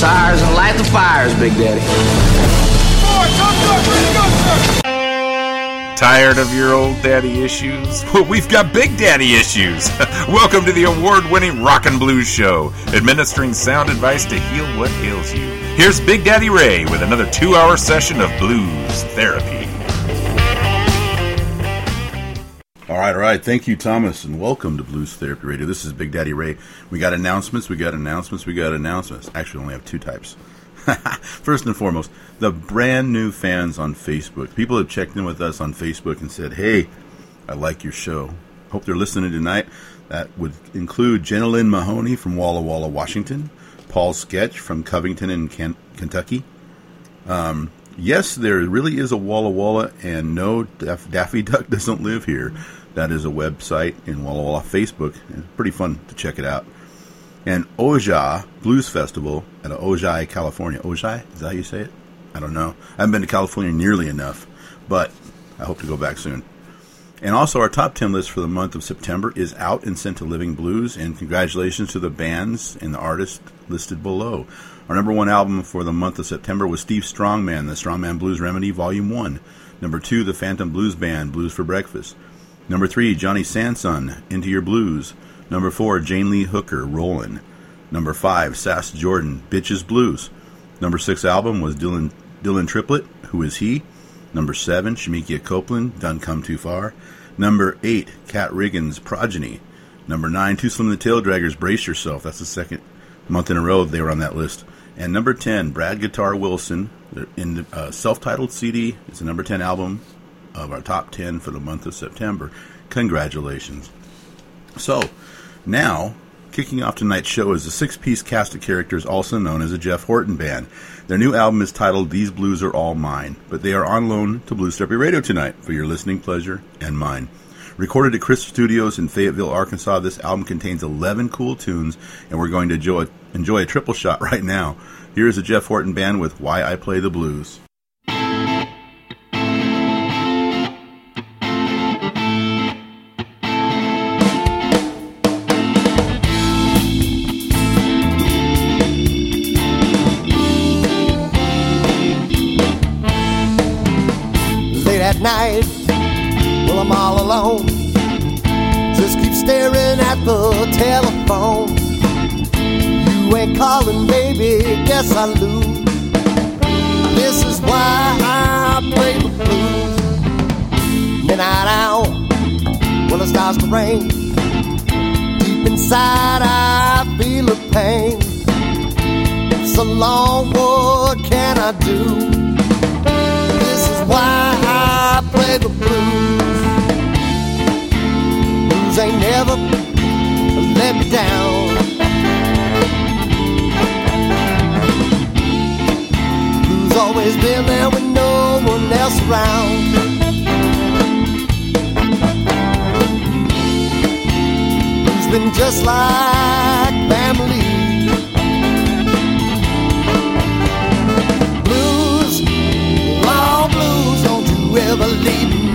tires and light the fires, Big Daddy. Tired of your old daddy issues? Well, we've got big daddy issues. Welcome to the award winning Rock and Blues Show, administering sound advice to heal what ails you. Here's Big Daddy Ray with another two hour session of blues therapy. Right, all right. Thank you, Thomas, and welcome to Blues Therapy Radio. This is Big Daddy Ray. We got announcements, we got announcements, we got announcements. Actually, we only have two types. First and foremost, the brand new fans on Facebook. People have checked in with us on Facebook and said, hey, I like your show. Hope they're listening tonight. That would include Jenna Lynn Mahoney from Walla Walla, Washington, Paul Sketch from Covington in Can- Kentucky. Um, yes, there really is a Walla Walla, and no, Daff- Daffy Duck doesn't live here. That is a website in Walla Walla Facebook. It's pretty fun to check it out. And Ojai Blues Festival at Ojai, California. Ojai? Is that how you say it? I don't know. I haven't been to California nearly enough, but I hope to go back soon. And also, our top 10 list for the month of September is out and sent to Living Blues. And congratulations to the bands and the artists listed below. Our number one album for the month of September was Steve Strongman, The Strongman Blues Remedy, Volume 1. Number two, The Phantom Blues Band, Blues for Breakfast. Number three, Johnny Sansone, Into Your Blues. Number four, Jane Lee Hooker, Rollin'. Number five, Sass Jordan, Bitches Blues. Number six album was Dylan Dylan Triplett, Who Is He? Number seven, Shemekia Copeland, Done Come Too Far. Number eight, Kat Riggins, Progeny. Number nine, Too Slim the Tail Draggers, Brace Yourself. That's the second month in a row they were on that list. And number 10, Brad Guitar Wilson, in the uh, self-titled CD. It's a number 10 album of our top 10 for the month of September. Congratulations. So, now, kicking off tonight's show is a six piece cast of characters, also known as the Jeff Horton Band. Their new album is titled These Blues Are All Mine, but they are on loan to Blues Therapy Radio tonight for your listening pleasure and mine. Recorded at Chris Studios in Fayetteville, Arkansas, this album contains 11 cool tunes, and we're going to enjoy, enjoy a triple shot right now. Here's the Jeff Horton Band with Why I Play the Blues. Night. Well, I'm all alone. Just keep staring at the telephone. You ain't calling, baby. Guess I lose. This is why I play the blues. Midnight hour. When it starts to rain. Deep inside, I feel a pain. So long, what can I do? Play the blues. Blues ain't never let me down. Blues always been there when no one else around. Blues been just like family. You leave me.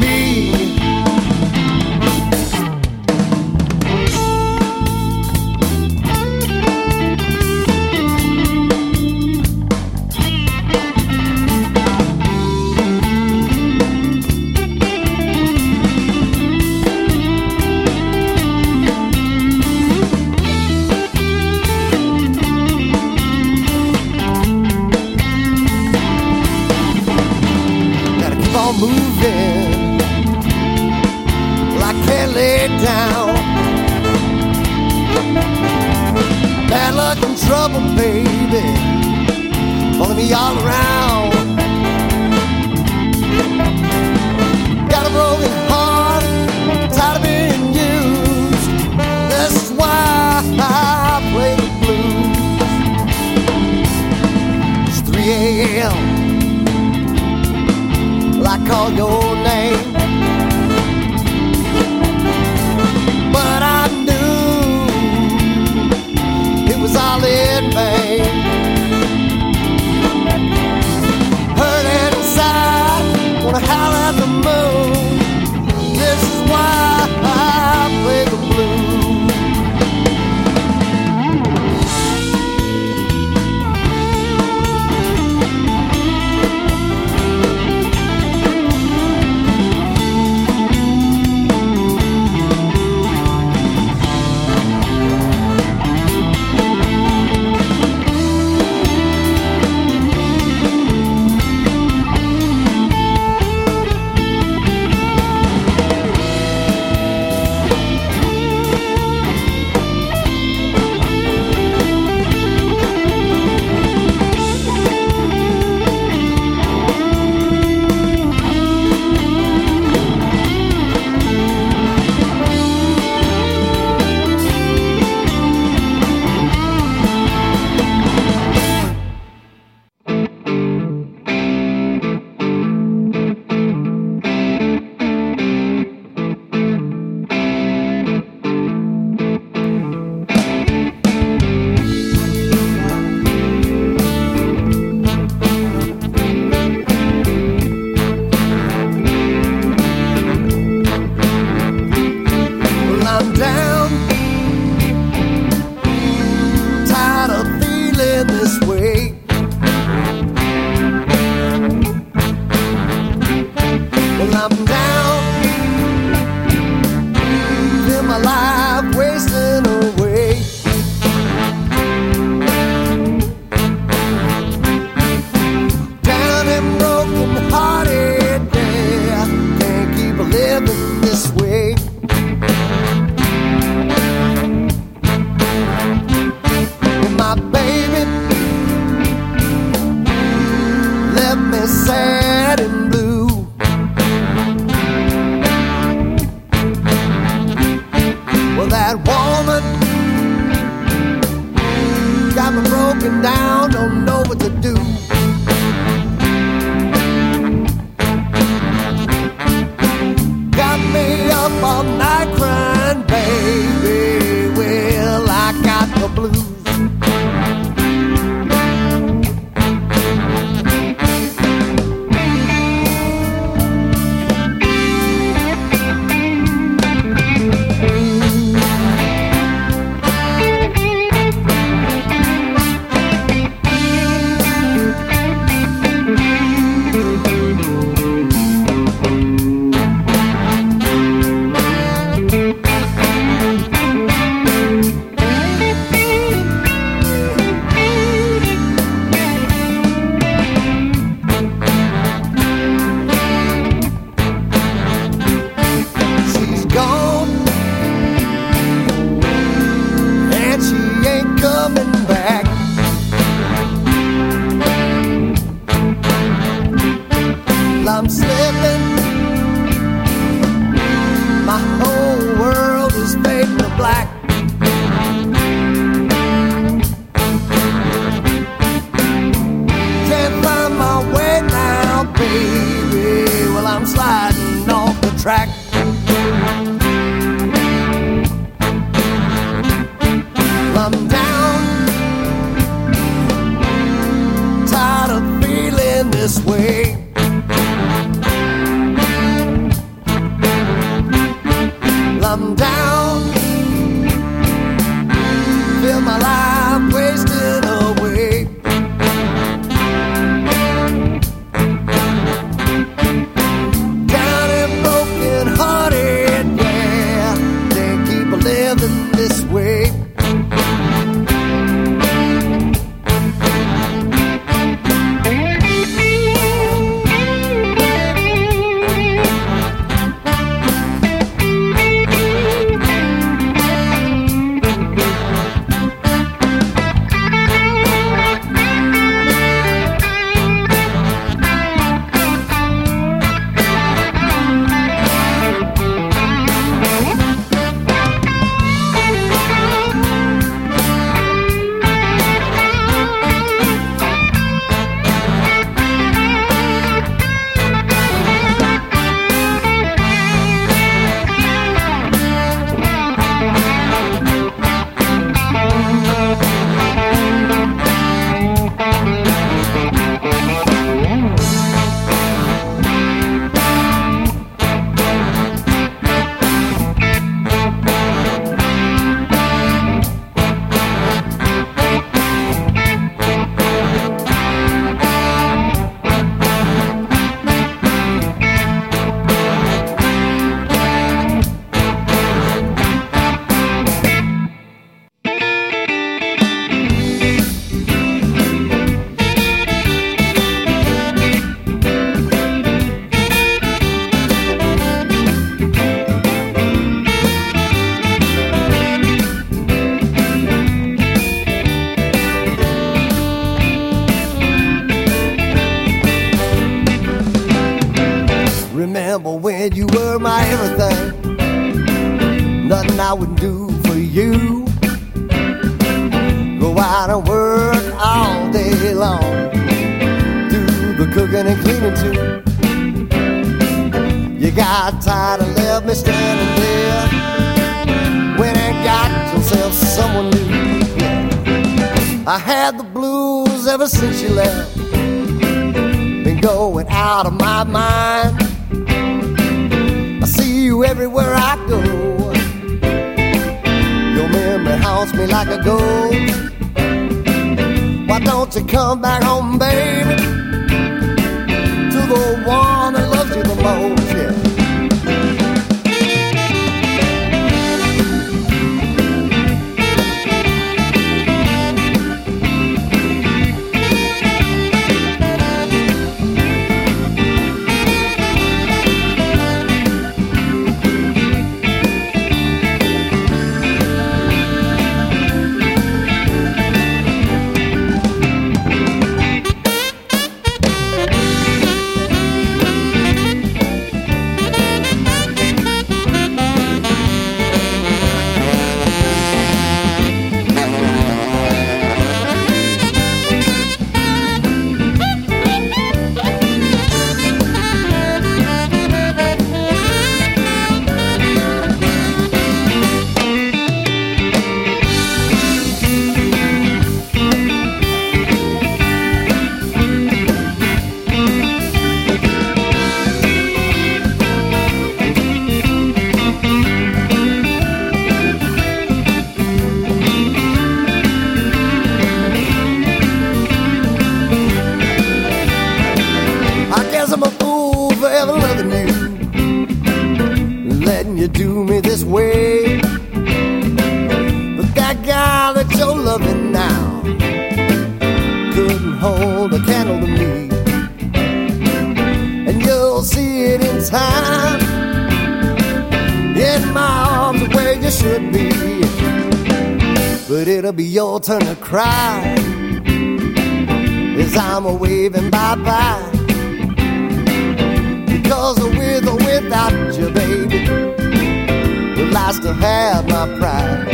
I wouldn't do for you. Go out and work all day long. Do the cooking and cleaning too. You got tired and left me standing there. Went and got yourself someone new. I had the blues ever since you left. Been going out of my mind. I see you everywhere I go. Like a ghost. Why don't you come back home, baby? To the one I'm waving bye bye. Because with or without you, baby, well, I still have my pride.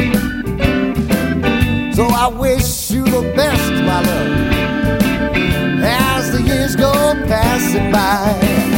So I wish you the best, my love, as the years go passing by.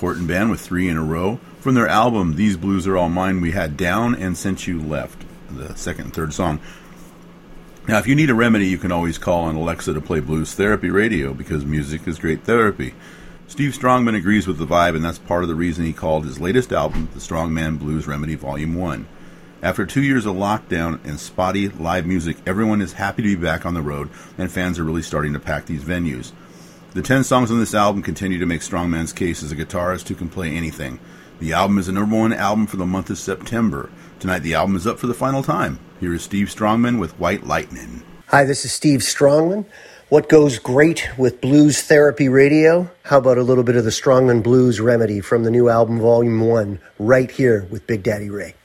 Horton Band with three in a row. From their album, These Blues Are All Mine, we had Down and Since You Left, the second and third song. Now, if you need a remedy, you can always call on Alexa to play Blues Therapy Radio because music is great therapy. Steve Strongman agrees with the vibe, and that's part of the reason he called his latest album The Strongman Blues Remedy Volume 1. After two years of lockdown and spotty live music, everyone is happy to be back on the road, and fans are really starting to pack these venues. The 10 songs on this album continue to make Strongman's case as a guitarist who can play anything. The album is a number one album for the month of September. Tonight, the album is up for the final time. Here is Steve Strongman with White Lightning. Hi, this is Steve Strongman. What goes great with Blues Therapy Radio? How about a little bit of the Strongman Blues Remedy from the new album, Volume 1, right here with Big Daddy Ray?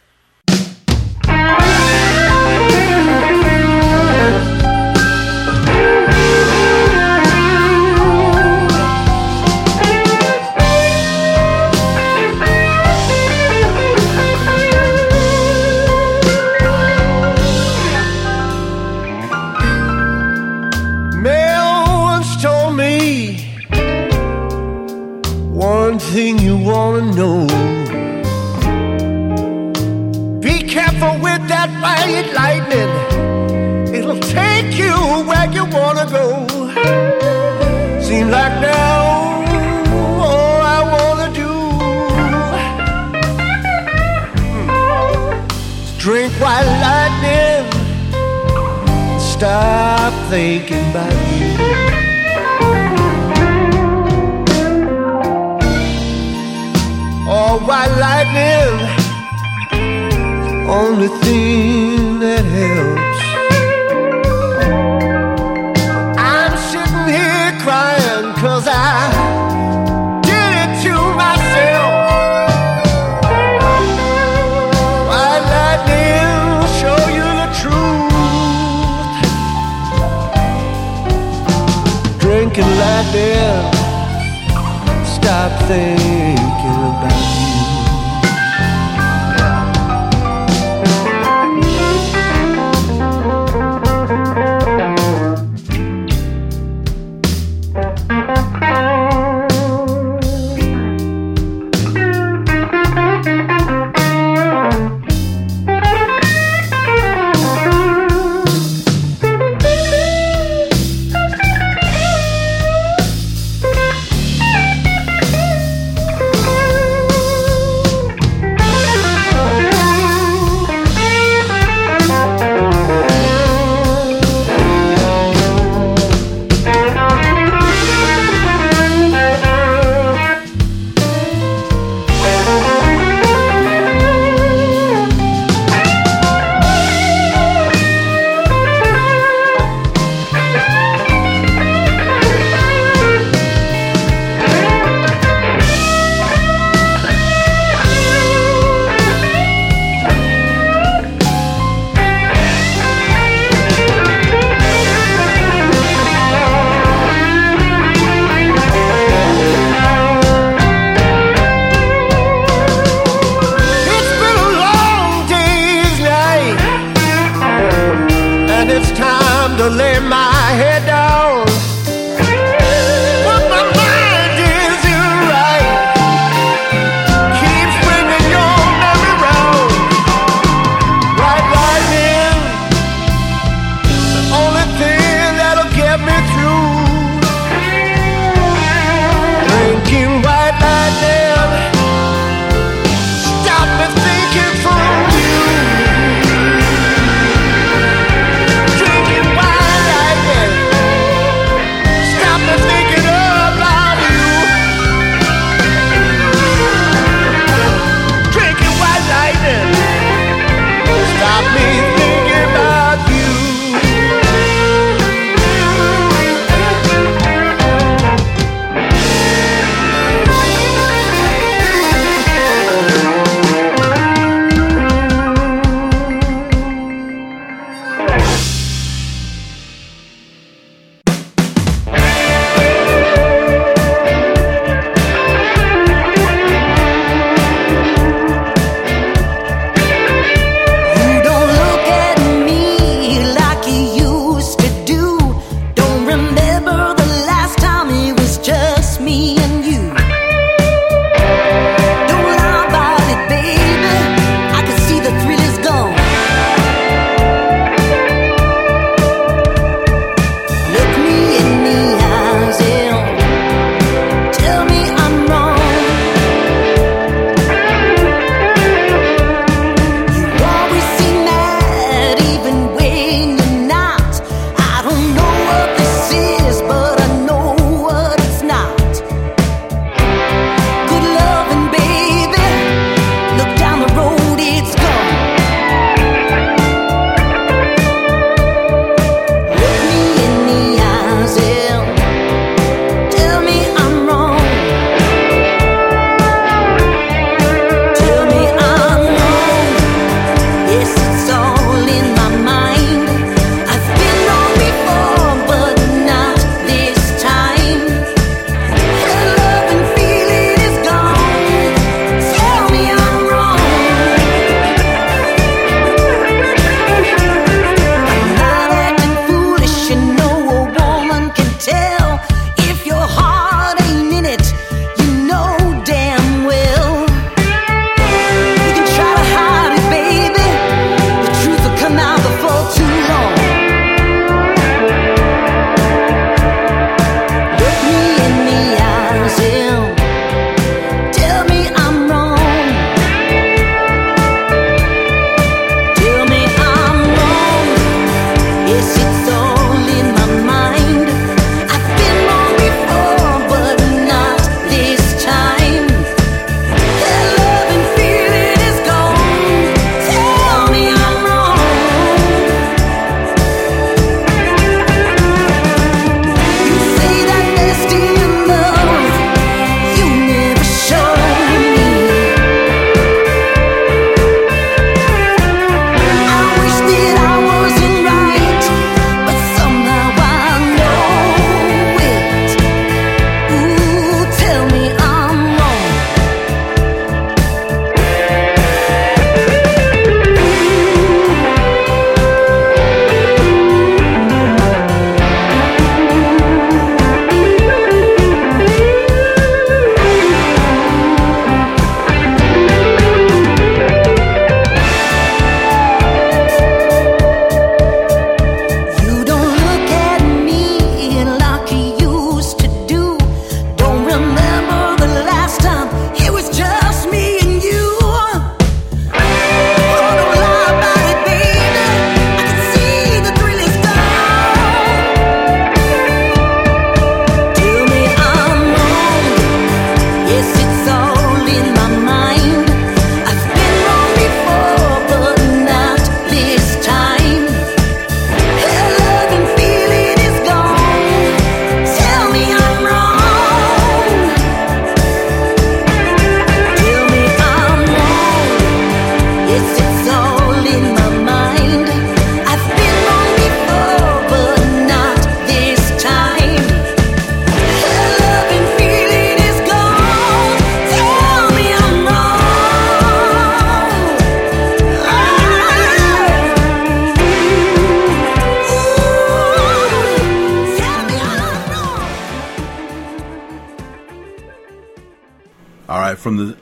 Wanna know. Be careful with that white lightning, it'll take you where you wanna go. Seems like now all I wanna do is drink white lightning, stop thinking about you. White lightning. Only thing that helps. I'm sitting here crying cause I did it to myself. White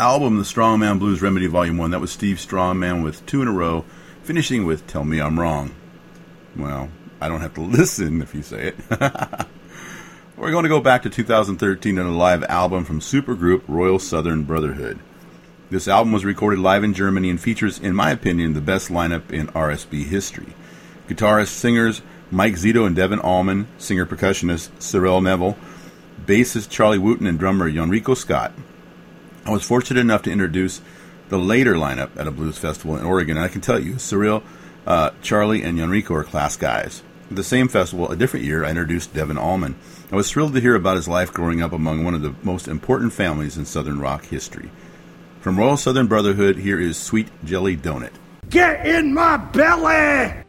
album The Strongman Blues Remedy Volume 1, that was Steve Strongman with two in a row, finishing with Tell Me I'm Wrong. Well, I don't have to listen if you say it. We're going to go back to 2013 and a live album from supergroup Royal Southern Brotherhood. This album was recorded live in Germany and features, in my opinion, the best lineup in RSB history. Guitarist, singers Mike Zito and Devon Allman, singer percussionist Cyril Neville, bassist Charlie Wooten, and drummer Yonrico Scott. I was fortunate enough to introduce the later lineup at a blues festival in Oregon, and I can tell you, Cyril, uh, Charlie, and Enrico are class guys. At the same festival, a different year, I introduced Devon Allman. I was thrilled to hear about his life growing up among one of the most important families in Southern rock history. From Royal Southern Brotherhood, here is Sweet Jelly Donut. Get in my belly!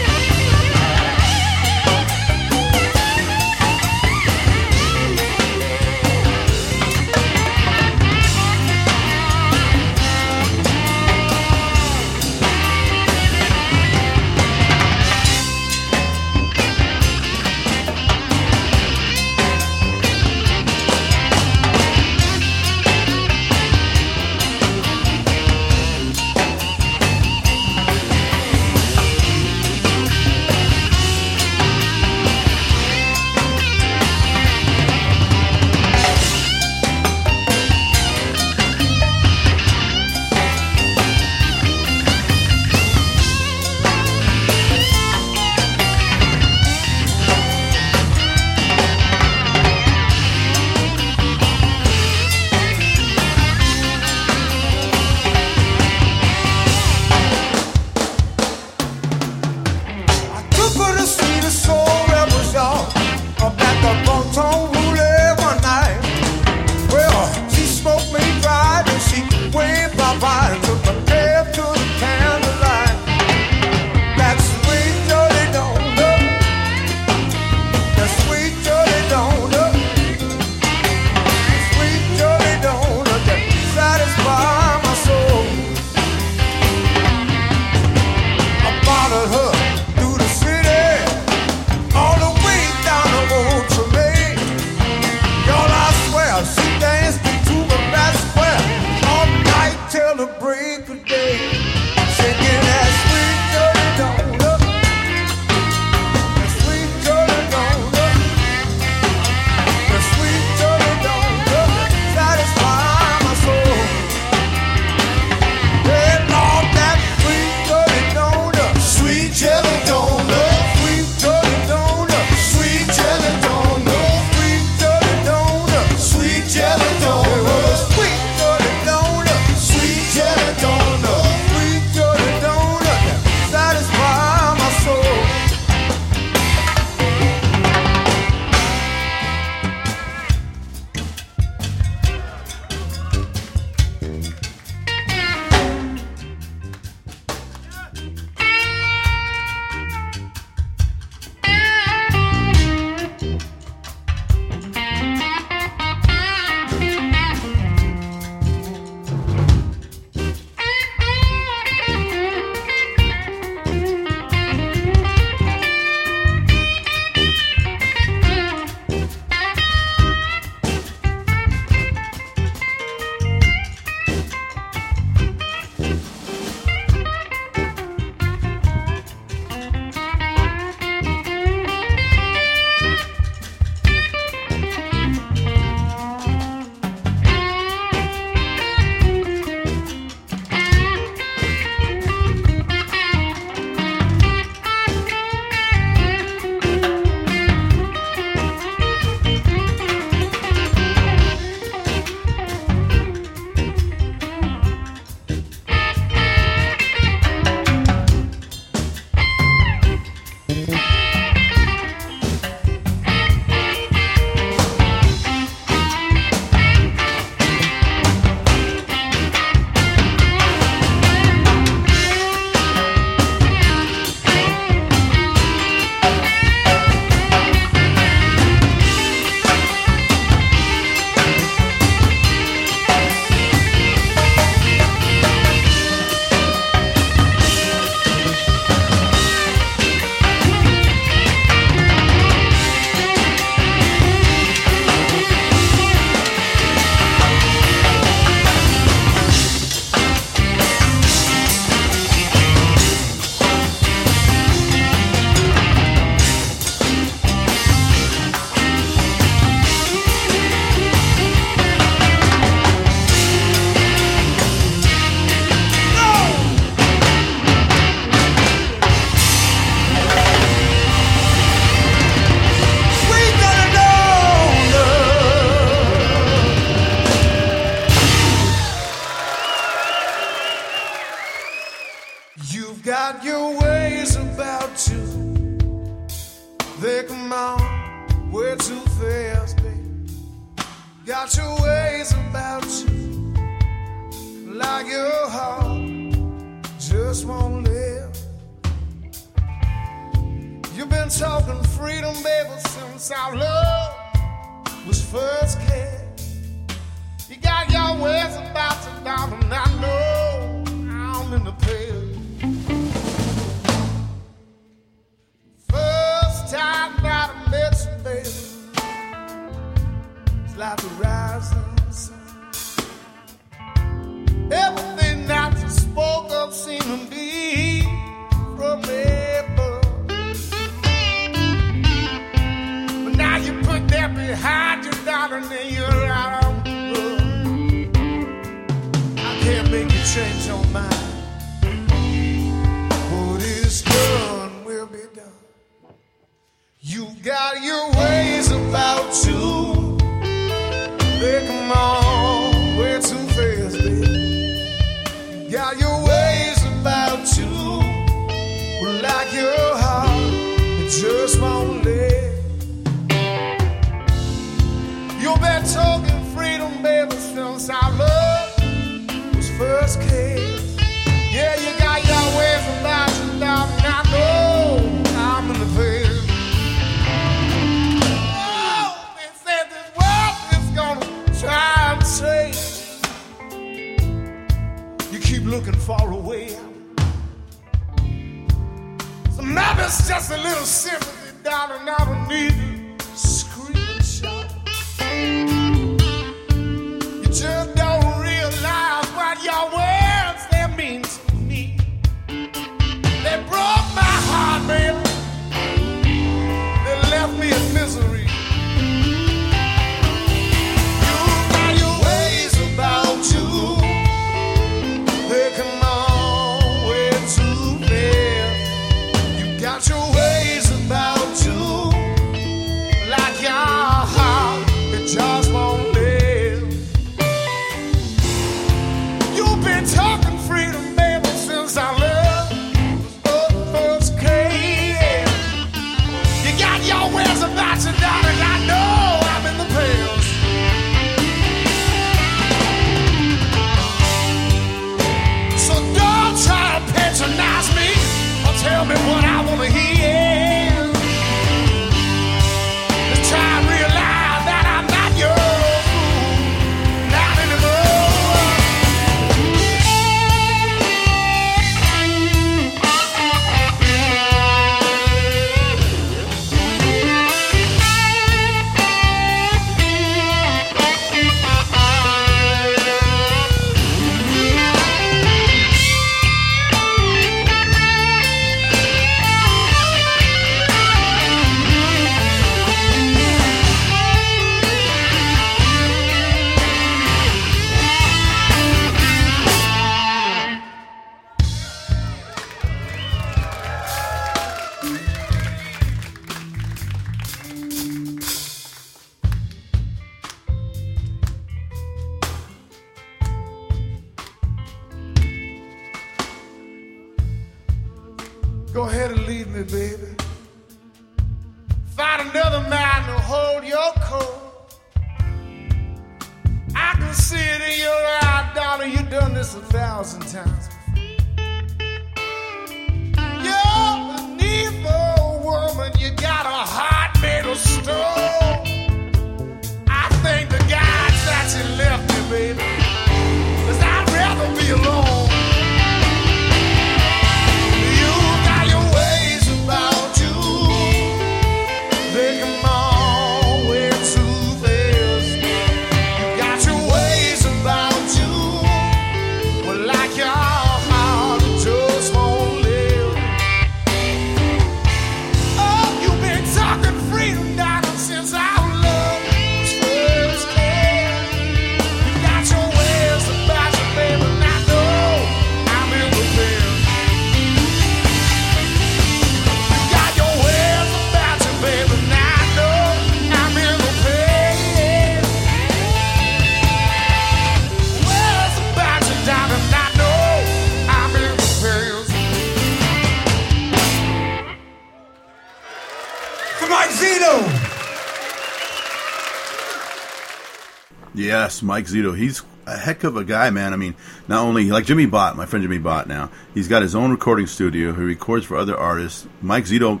Yes, Mike Zito. He's a heck of a guy, man. I mean, not only like Jimmy Bott, my friend Jimmy Bott. Now he's got his own recording studio. He records for other artists. Mike Zito,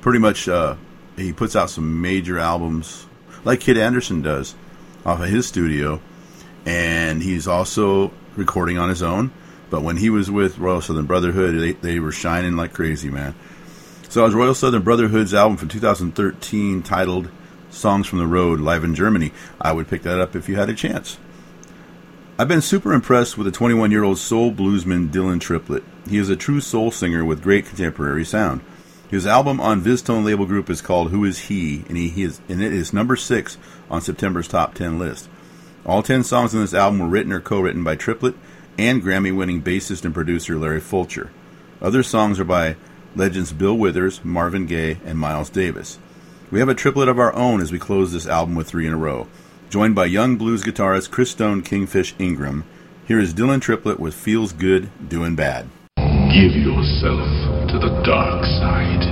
pretty much, uh, he puts out some major albums, like Kid Anderson does, off of his studio, and he's also recording on his own. But when he was with Royal Southern Brotherhood, they, they were shining like crazy, man. So it was Royal Southern Brotherhood's album from 2013 titled Songs from the Road live in Germany. I would pick that up if you had a chance. I've been super impressed with the 21 year old soul bluesman Dylan Triplett. He is a true soul singer with great contemporary sound. His album on VizzTone label group is called Who Is He, and, he is, and it is number six on September's top 10 list. All 10 songs on this album were written or co written by Triplett and Grammy winning bassist and producer Larry Fulcher. Other songs are by legends Bill Withers, Marvin Gaye, and Miles Davis. We have a triplet of our own as we close this album with three in a row. Joined by young blues guitarist Christone Kingfish Ingram, here is Dylan Triplett with Feels Good, Doing Bad. Give yourself to the dark side.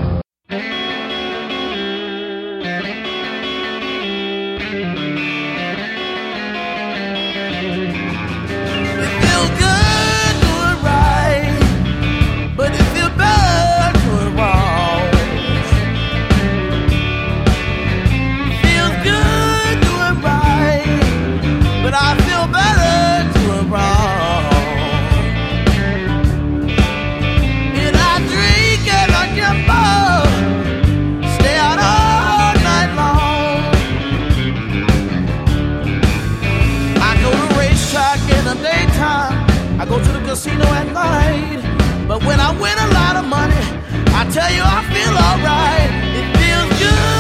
The daytime. I go to the casino at night. But when I win a lot of money, I tell you I feel alright. It feels good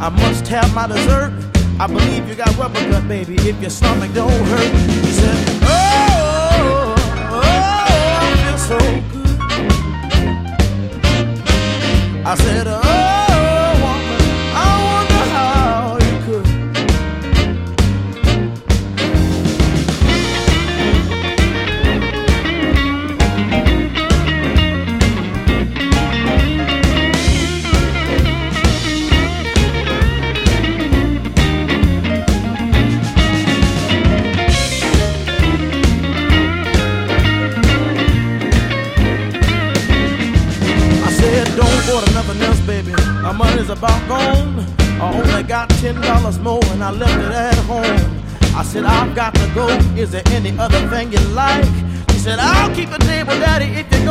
I must have my dessert. I believe you got rubber gut, baby, if your stomach don't hurt. He said, is there any other thing you like? He said, I'll keep a table, Daddy, if you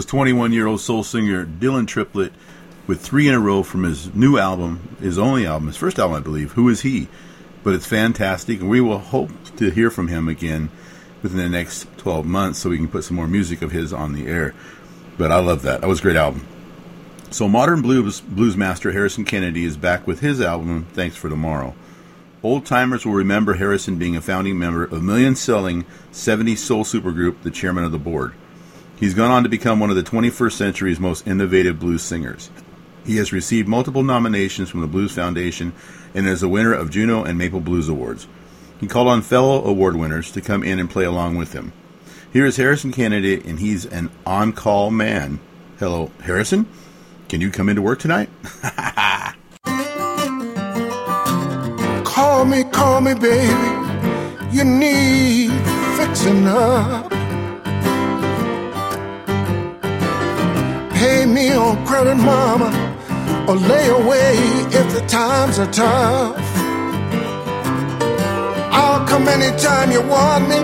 was 21 year old soul singer Dylan Triplett with three in a row from his new album, his only album, his first album, I believe. Who is he? But it's fantastic, and we will hope to hear from him again within the next 12 months so we can put some more music of his on the air. But I love that. That was a great album. So, modern blues, blues master Harrison Kennedy is back with his album, Thanks for Tomorrow. Old timers will remember Harrison being a founding member of million selling 70s soul supergroup, the Chairmen of the Board. He's gone on to become one of the 21st century's most innovative blues singers. He has received multiple nominations from the Blues Foundation and is a winner of Juno and Maple Blues Awards. He called on fellow award winners to come in and play along with him. Here is Harrison Kennedy, and he's an on call man. Hello, Harrison? Can you come into work tonight? Call me, call me, baby. You need fixing up. Me oh, on credit, mama, or lay away if the times are tough. I'll come anytime you want me.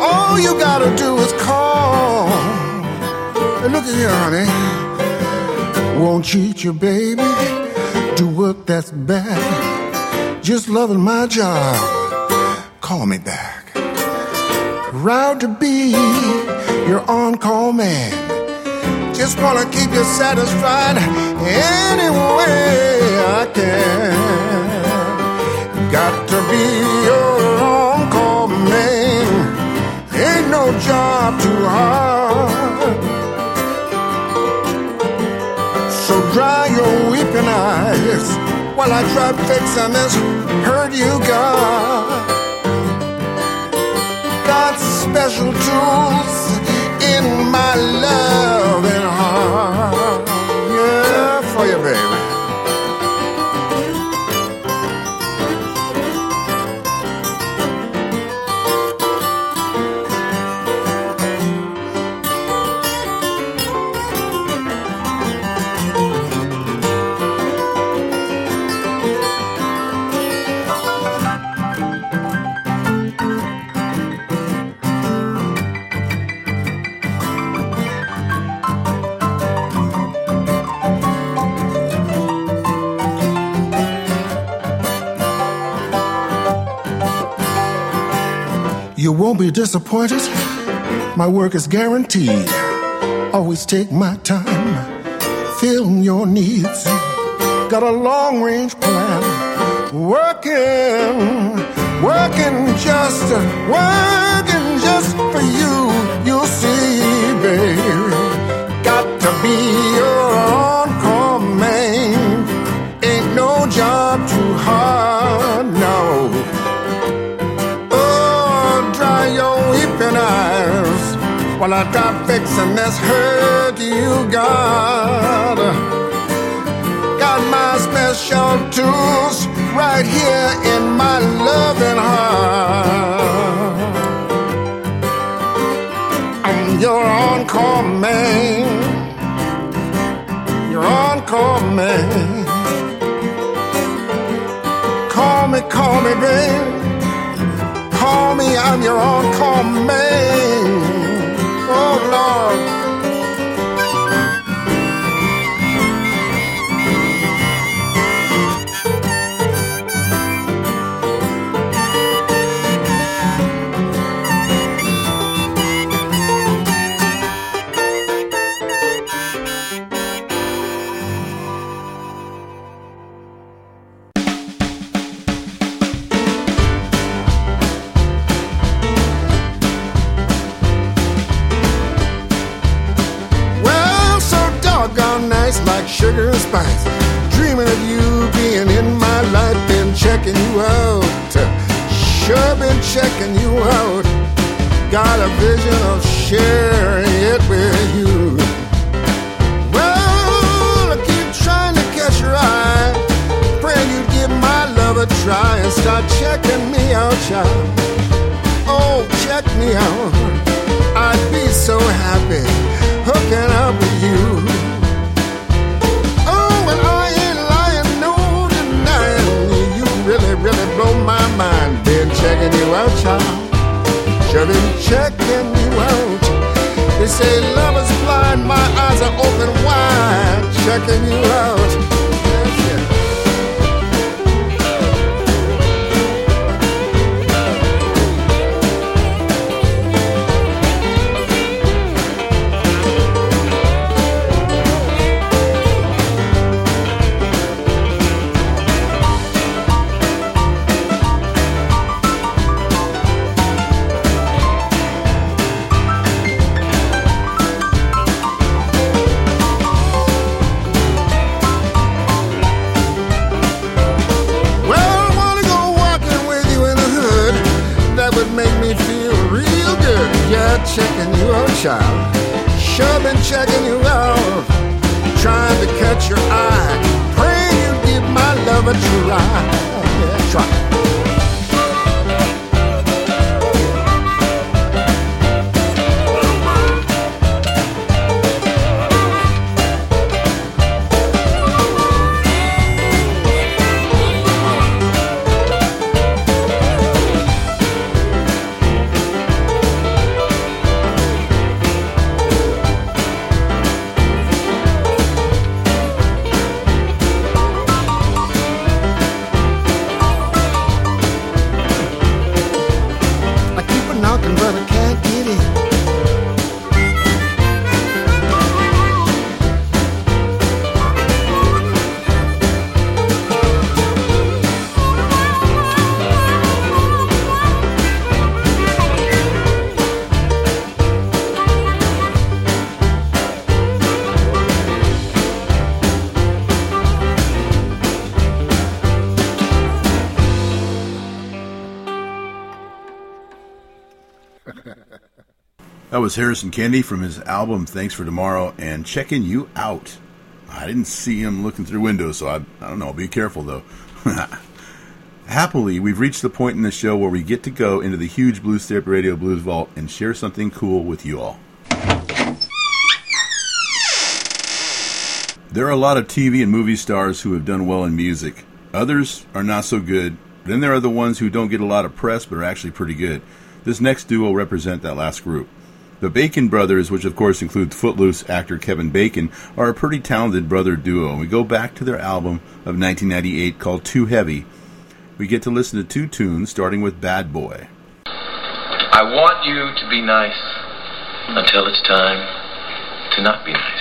All you gotta do is call. Hey, look at here, honey. Won't cheat you, baby. Do work that's bad. Just loving my job. Call me back. Proud to be your on-call man. Just wanna keep you satisfied any way I can. Got to be your on-call man. Ain't no job too hard. So dry your weeping eyes while I try fixing this hurt you got. Got special tools won't be disappointed. My work is guaranteed. Always take my time, filling your needs. Got a long range plan. Working, working just, working just for you. You'll see, baby. Got to be your while I try fixing this hurt you got. Got my special tools right here in my loving heart. I'm your on-call man. Your on-call man. Call me, call me, babe. Call me, I'm your on-call man. Oh Checking you out. Was Harrison Kennedy from his album Thanks for Tomorrow and checking you out. I didn't see him looking through windows, so I, I don't know. Be careful though. Happily, we've reached the point in the show where we get to go into the huge Blues Therapy Radio Blues Vault and share something cool with you all. There are a lot of TV and movie stars who have done well in music. Others are not so good. Then there are the ones who don't get a lot of press but are actually pretty good. This next duo represent that last group. The Bacon brothers, which of course include Footloose actor Kevin Bacon, are a pretty talented brother duo. We go back to their album of 1998 called Too Heavy. We get to listen to two tunes, starting with Bad Boy. I want you to be nice until it's time to not be nice.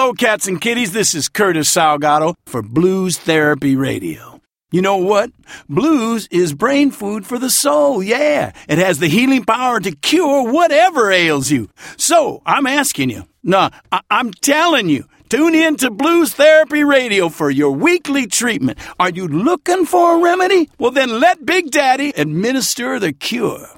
Hello, cats and kitties. This is Curtis Salgado for Blues Therapy Radio. You know what? Blues is brain food for the soul. Yeah, it has the healing power to cure whatever ails you. So I'm asking you, no, I- I'm telling you, tune in to Blues Therapy Radio for your weekly treatment. Are you looking for a remedy? Well, then let Big Daddy administer the cure.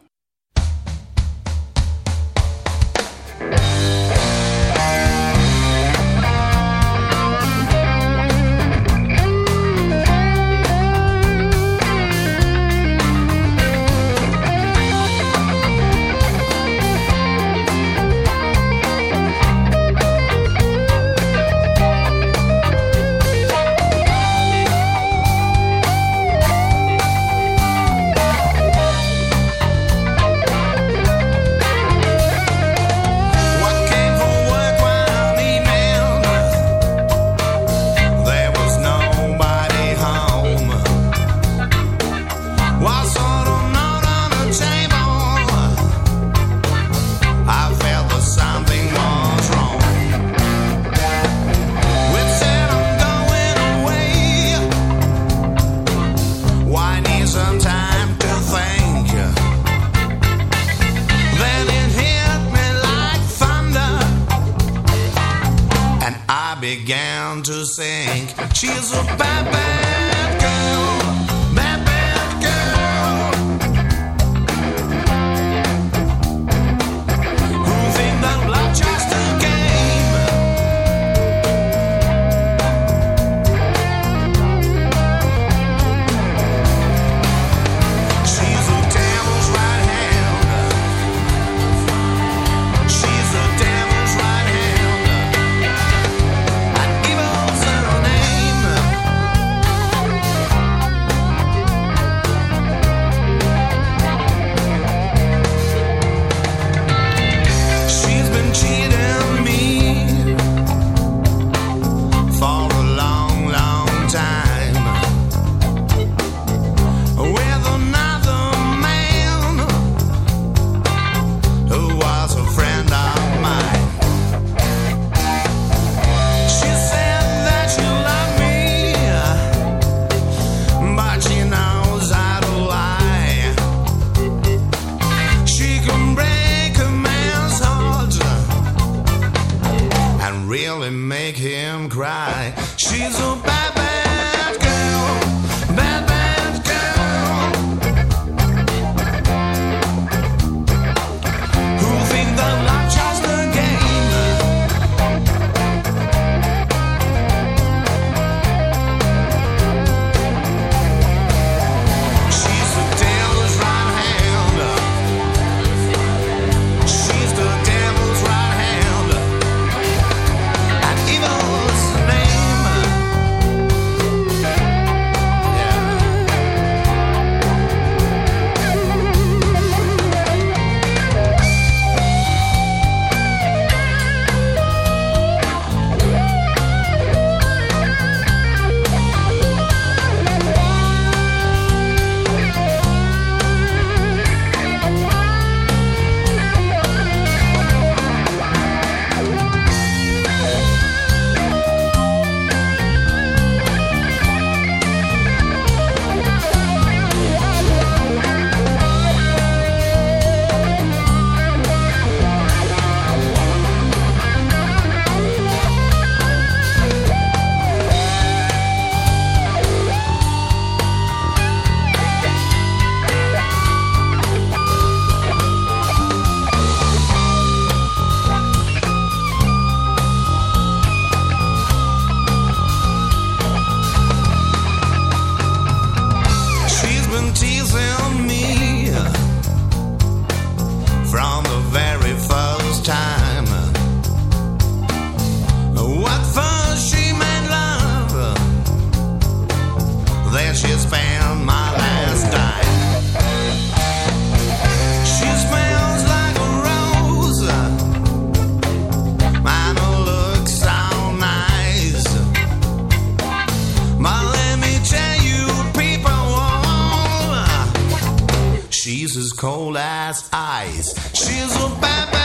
cold as ice. She's a bad, bad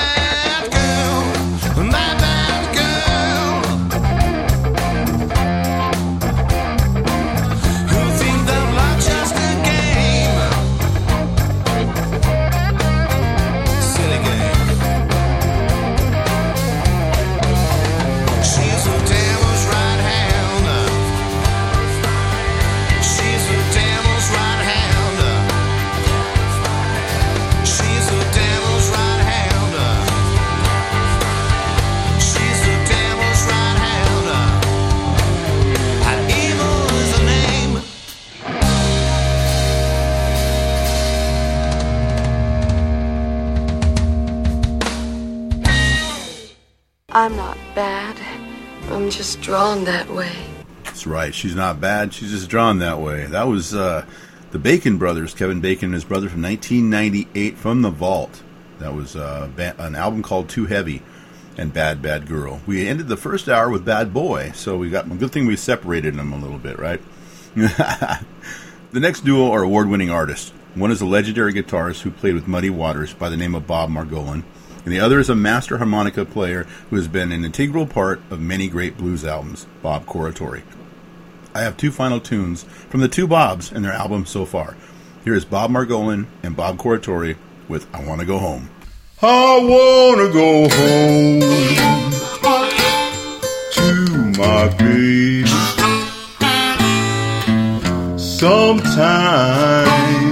drawn that way. That's right. She's not bad. She's just drawn that way. That was uh, the Bacon brothers, Kevin Bacon and his brother from 1998 from the Vault. That was uh, an album called Too Heavy and Bad Bad Girl. We ended the first hour with Bad Boy, so we got a good thing we separated them a little bit, right? the next duo are award-winning artists. One is a legendary guitarist who played with Muddy Waters by the name of Bob Margolin, and the other is a master harmonica player who has been an integral part of many great blues albums, Bob Corritore. I have two final tunes from the two Bobs in their album so far. Here is Bob Margolin and Bob Corritore with I Want to Go Home. I want to go home to my baby sometime.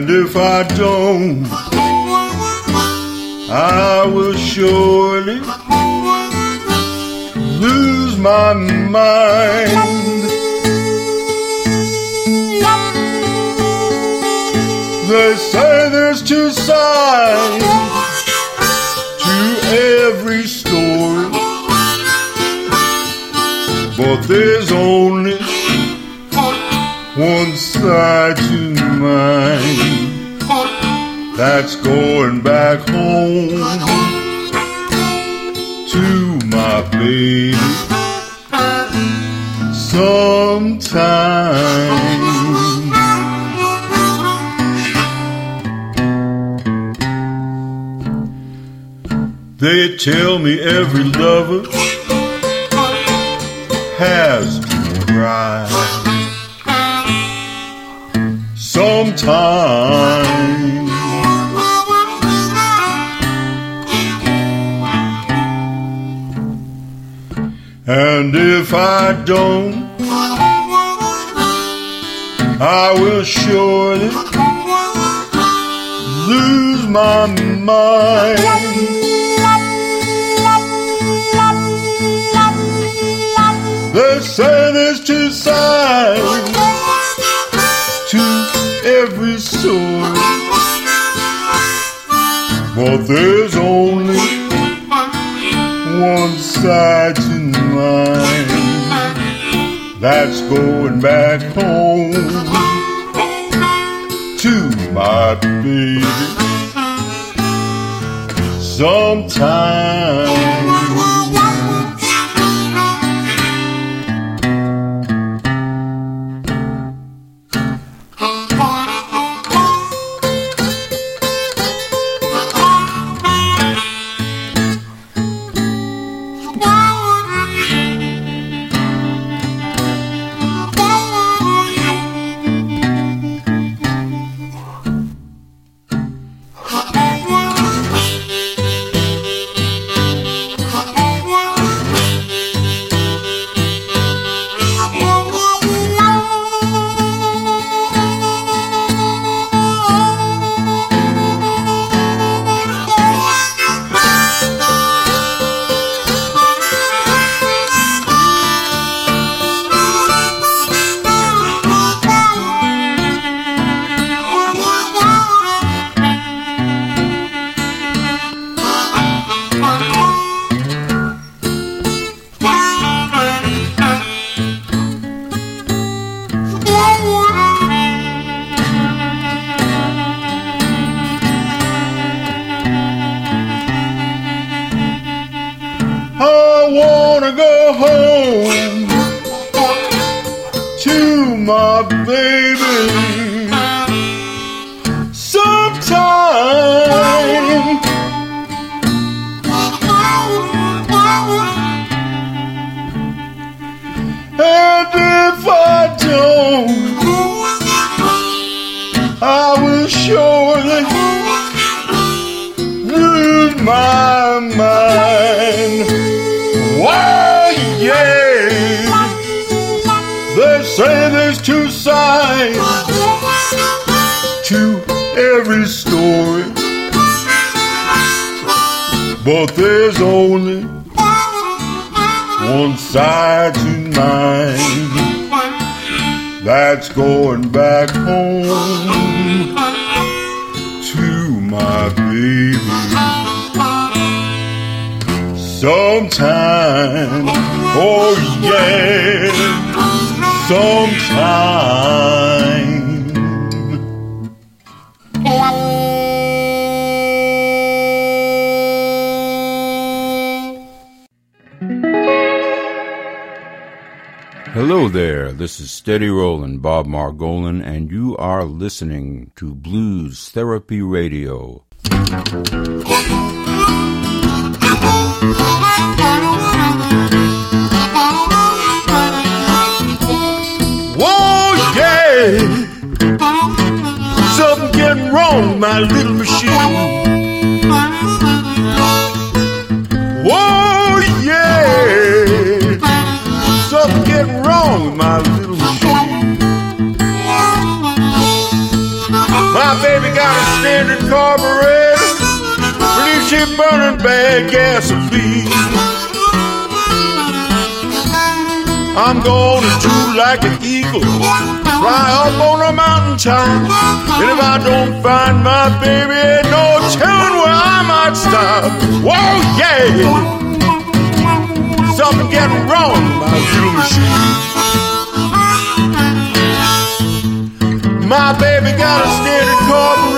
And if I don't, I will surely lose my mind. They say there's two sides to every story, but there's to that's going back home. To my baby. Sometime. They tell me every lover has to cry sometime. And if I don't, I will surely lose my mind. They say there's two sides every story, but there's only one side to mine that's going back home to my baby sometime. Steady Rollin' Bob Margolin, and you are listening to Blues Therapy Radio. Whoa, yeah! Something getting wrong, my little machine. Carburetor, believe she burning bad gasoline. I'm gonna do like an eagle, fly up on a mountaintop. And if I don't find my baby, ain't no telling where I might stop. Whoa, yeah! Something getting wrong with my little machine. My baby got a standard carburetor,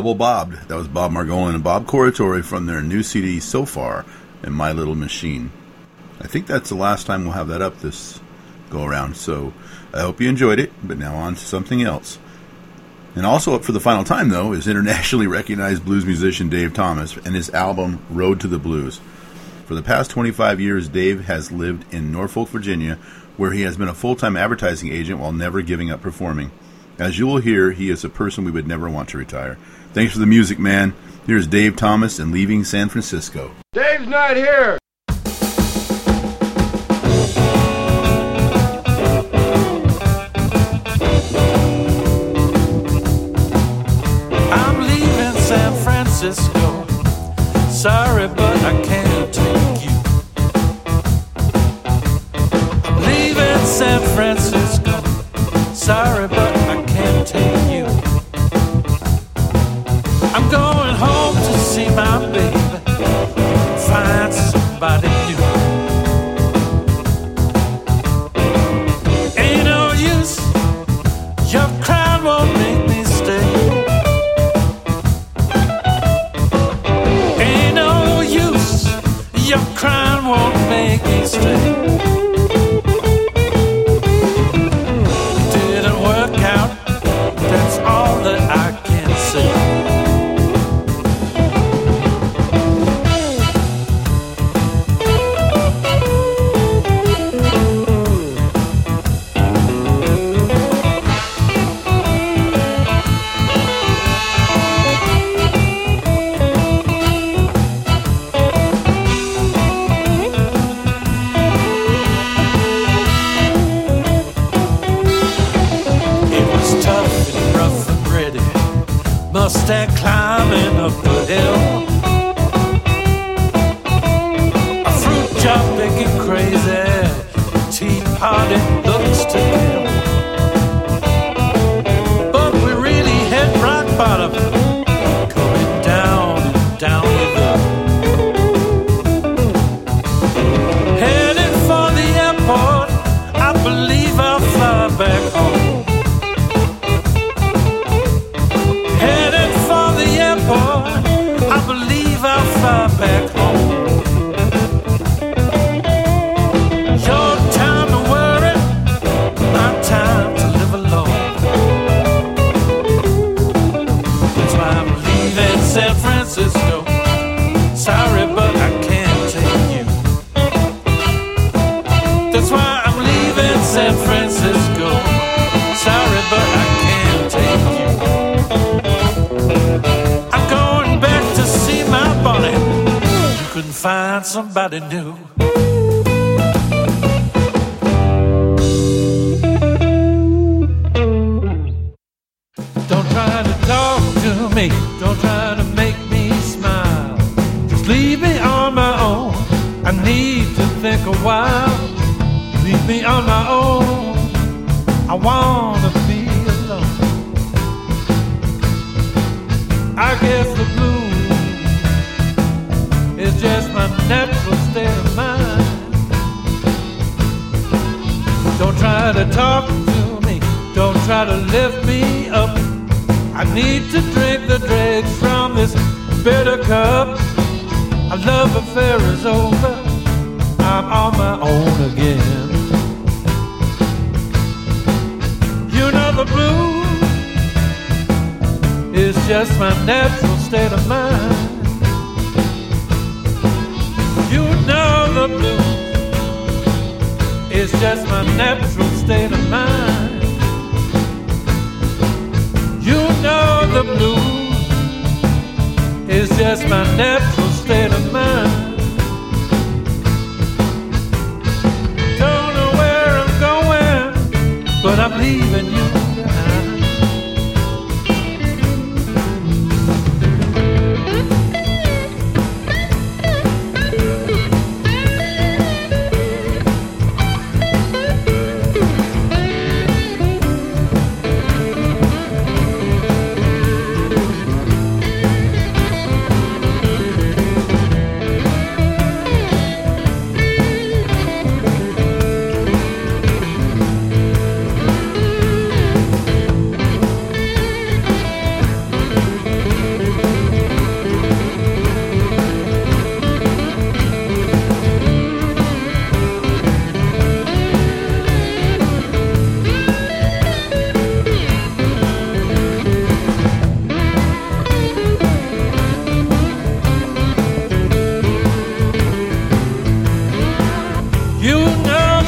double bobbed. That was Bob Margolin and Bob Corritore from their new CD so far, and My Little Machine. I think that's the last time we'll have that up this go around. So I hope you enjoyed it. But now on to something else. And also up for the final time, though, is internationally recognized blues musician Dave Thomas and his album Road to the Blues. For the past 25 years, Dave has lived in Norfolk, Virginia, where he has been a full time advertising agent while never giving up performing. As you will hear, he is a person we would never want to retire. Thanks for the music, man. Here's Dave Thomas and Leaving San Francisco. Dave's not here.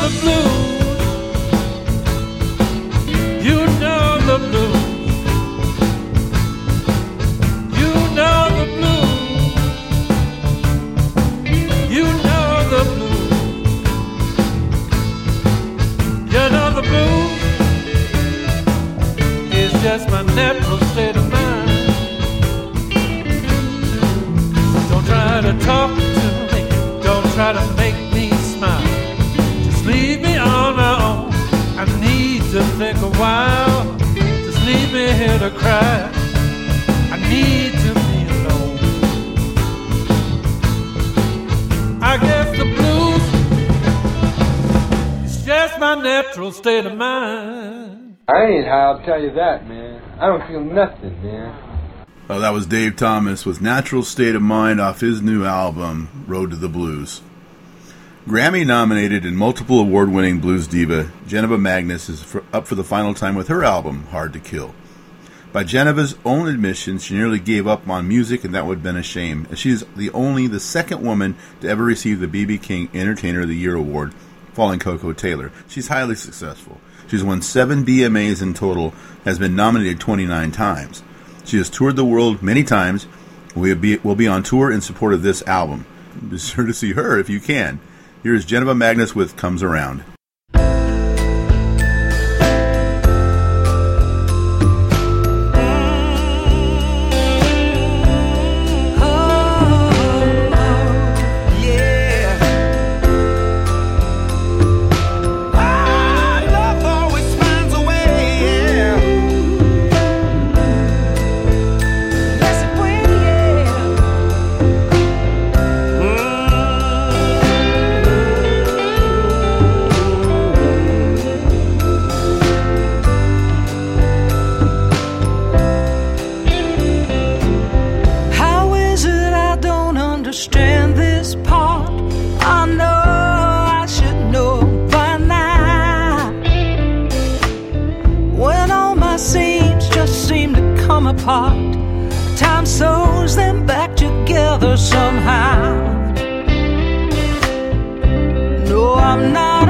the blue. that, man. I don't feel nothing, man. Oh, that was Dave Thomas with Natural State of Mind off his new album, Road to the Blues. Grammy nominated and multiple award winning blues diva, Janiva Magness is for, up for the final time with her album, Hard to Kill. By Janiva's own admission, she nearly gave up on music, and that would have been a shame, as she is the only the second woman to ever receive the BB King Entertainer of the Year award, following Koko Taylor. She's highly successful. She's won seven BMAs in total, has been nominated 29 times. She has toured the world many times. We'll be, we'll be on tour in support of this album. Be sure to see her if you can. Here's Janiva Magness with Comes Around. Somehow. No, I'm not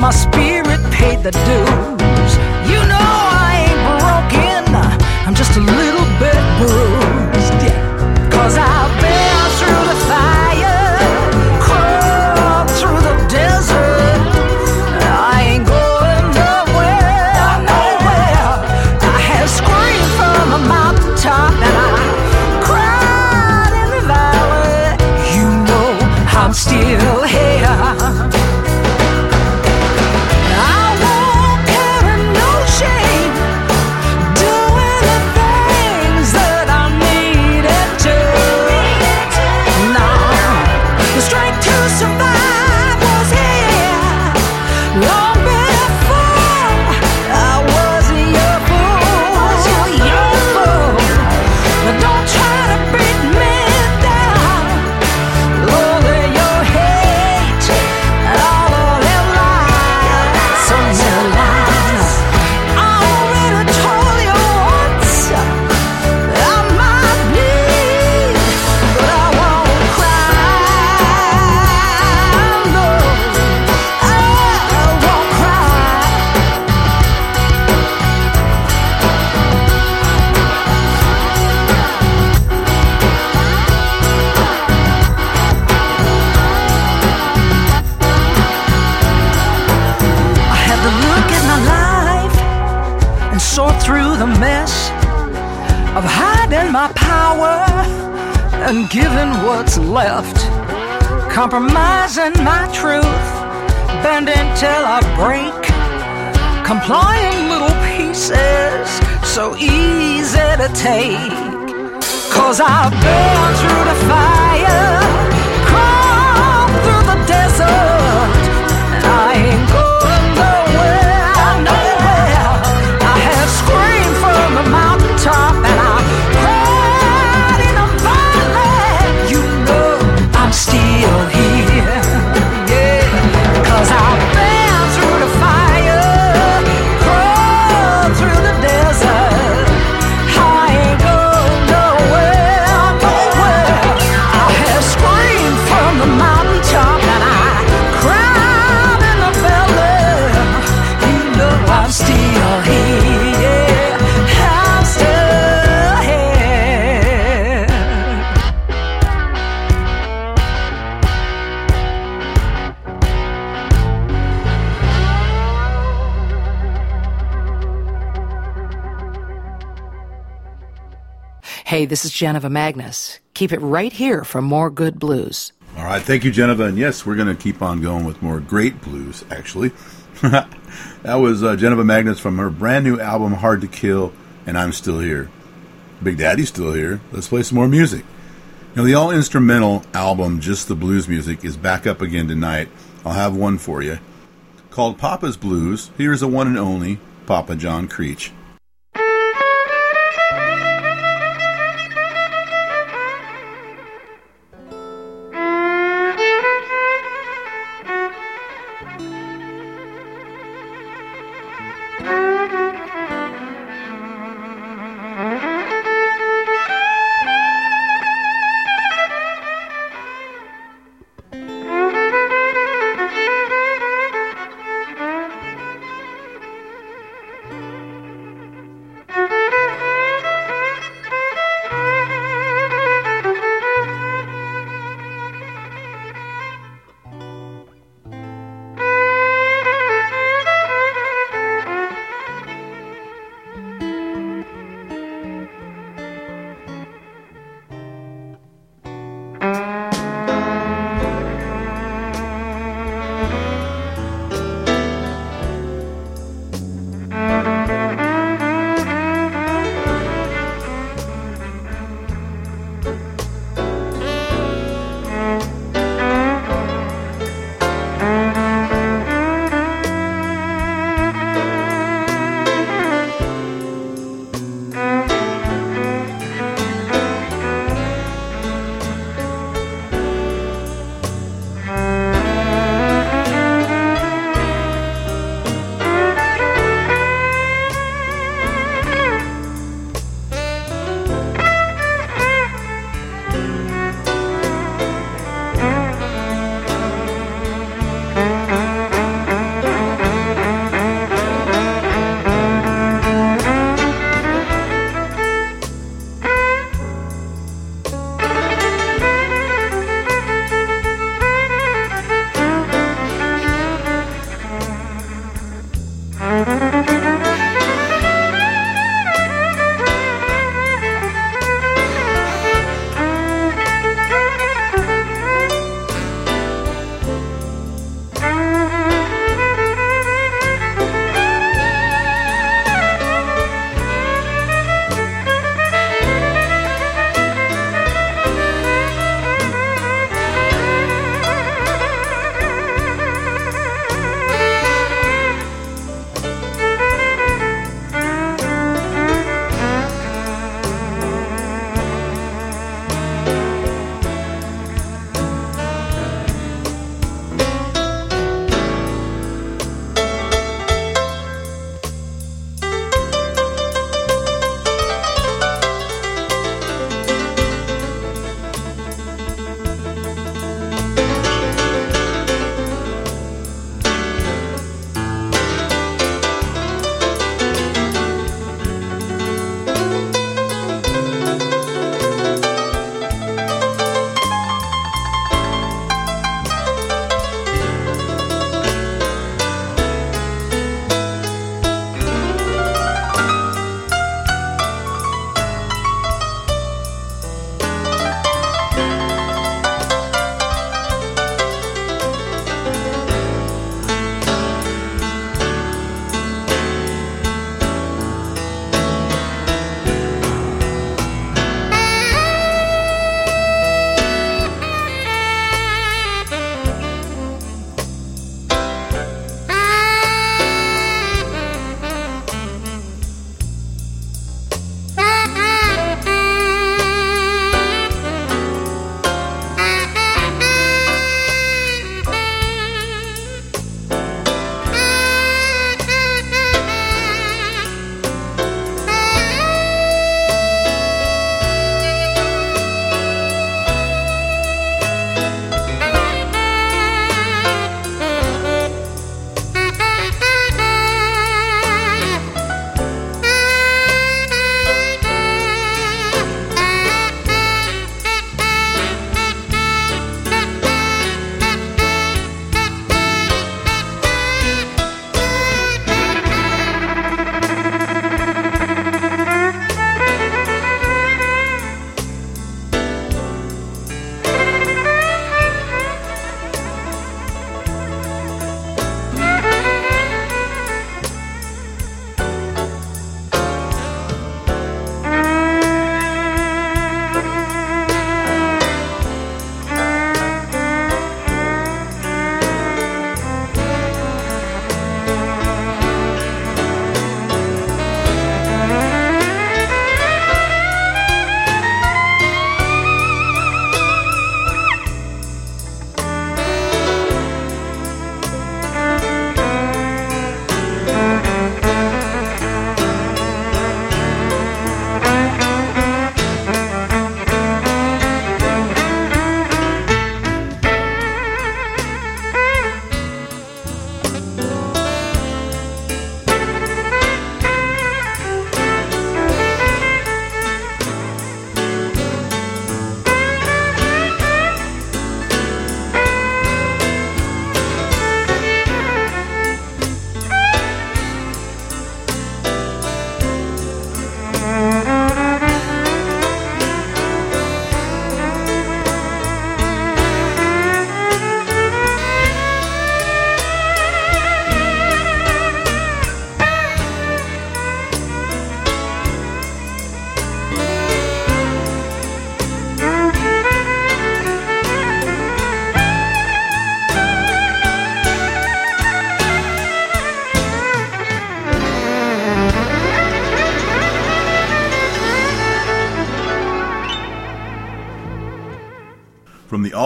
my spirit paid the dues. Compromising my truth, bending till I break, complying little pieces so easy to take. Cause I've been through the fire, crawled through the desert, and I ain't going this is Janiva Magness. Keep it right here for more good blues. All right, thank you, Janiva. And yes, we're going to keep on going with more great blues, actually. that was uh, Janiva Magness from her brand new album, Hard to Kill, and I'm Still Here. Big Daddy's still here. Let's play some more music. Now, the all instrumental album, Just the Blues Music, is back up again tonight. I'll have one for you. Called Papa's Blues. Here's the one and only Papa John Creach.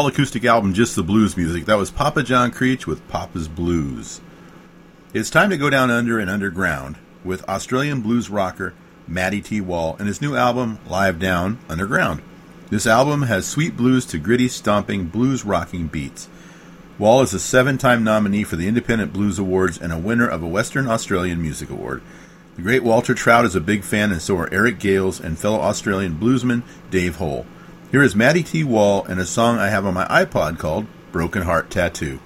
All acoustic album Just the Blues Music, that was Papa John Creach with Papa's Blues. It's time to go down under and underground with Australian blues rocker Matty T. Wall and his new album Live Down Underground. This album has sweet blues to gritty, stomping, blues rocking beats. Wall is a seven time nominee for the Independent Blues Awards and a winner of a Western Australian Music Award. The great Walter Trout is a big fan, and so are Eric Gales and fellow Australian bluesman Dave Hole. Here is Matty T. Wall and a song I have on my iPod called Broken Heart Tattoo.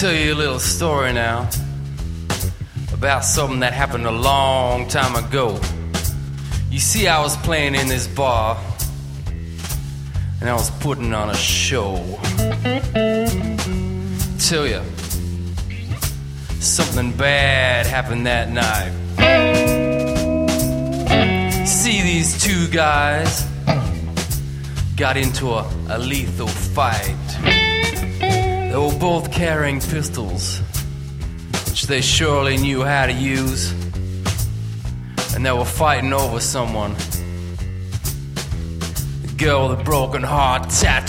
Tell you a little story now about something that happened a long time ago. You see, I was playing in this bar and I was putting on a show. Tell you, something bad happened that night. See, these two guys got into a, a lethal fight. They were both carrying pistols, which they surely knew how to use. And they were fighting over someone. The girl with a broken heart tattoo.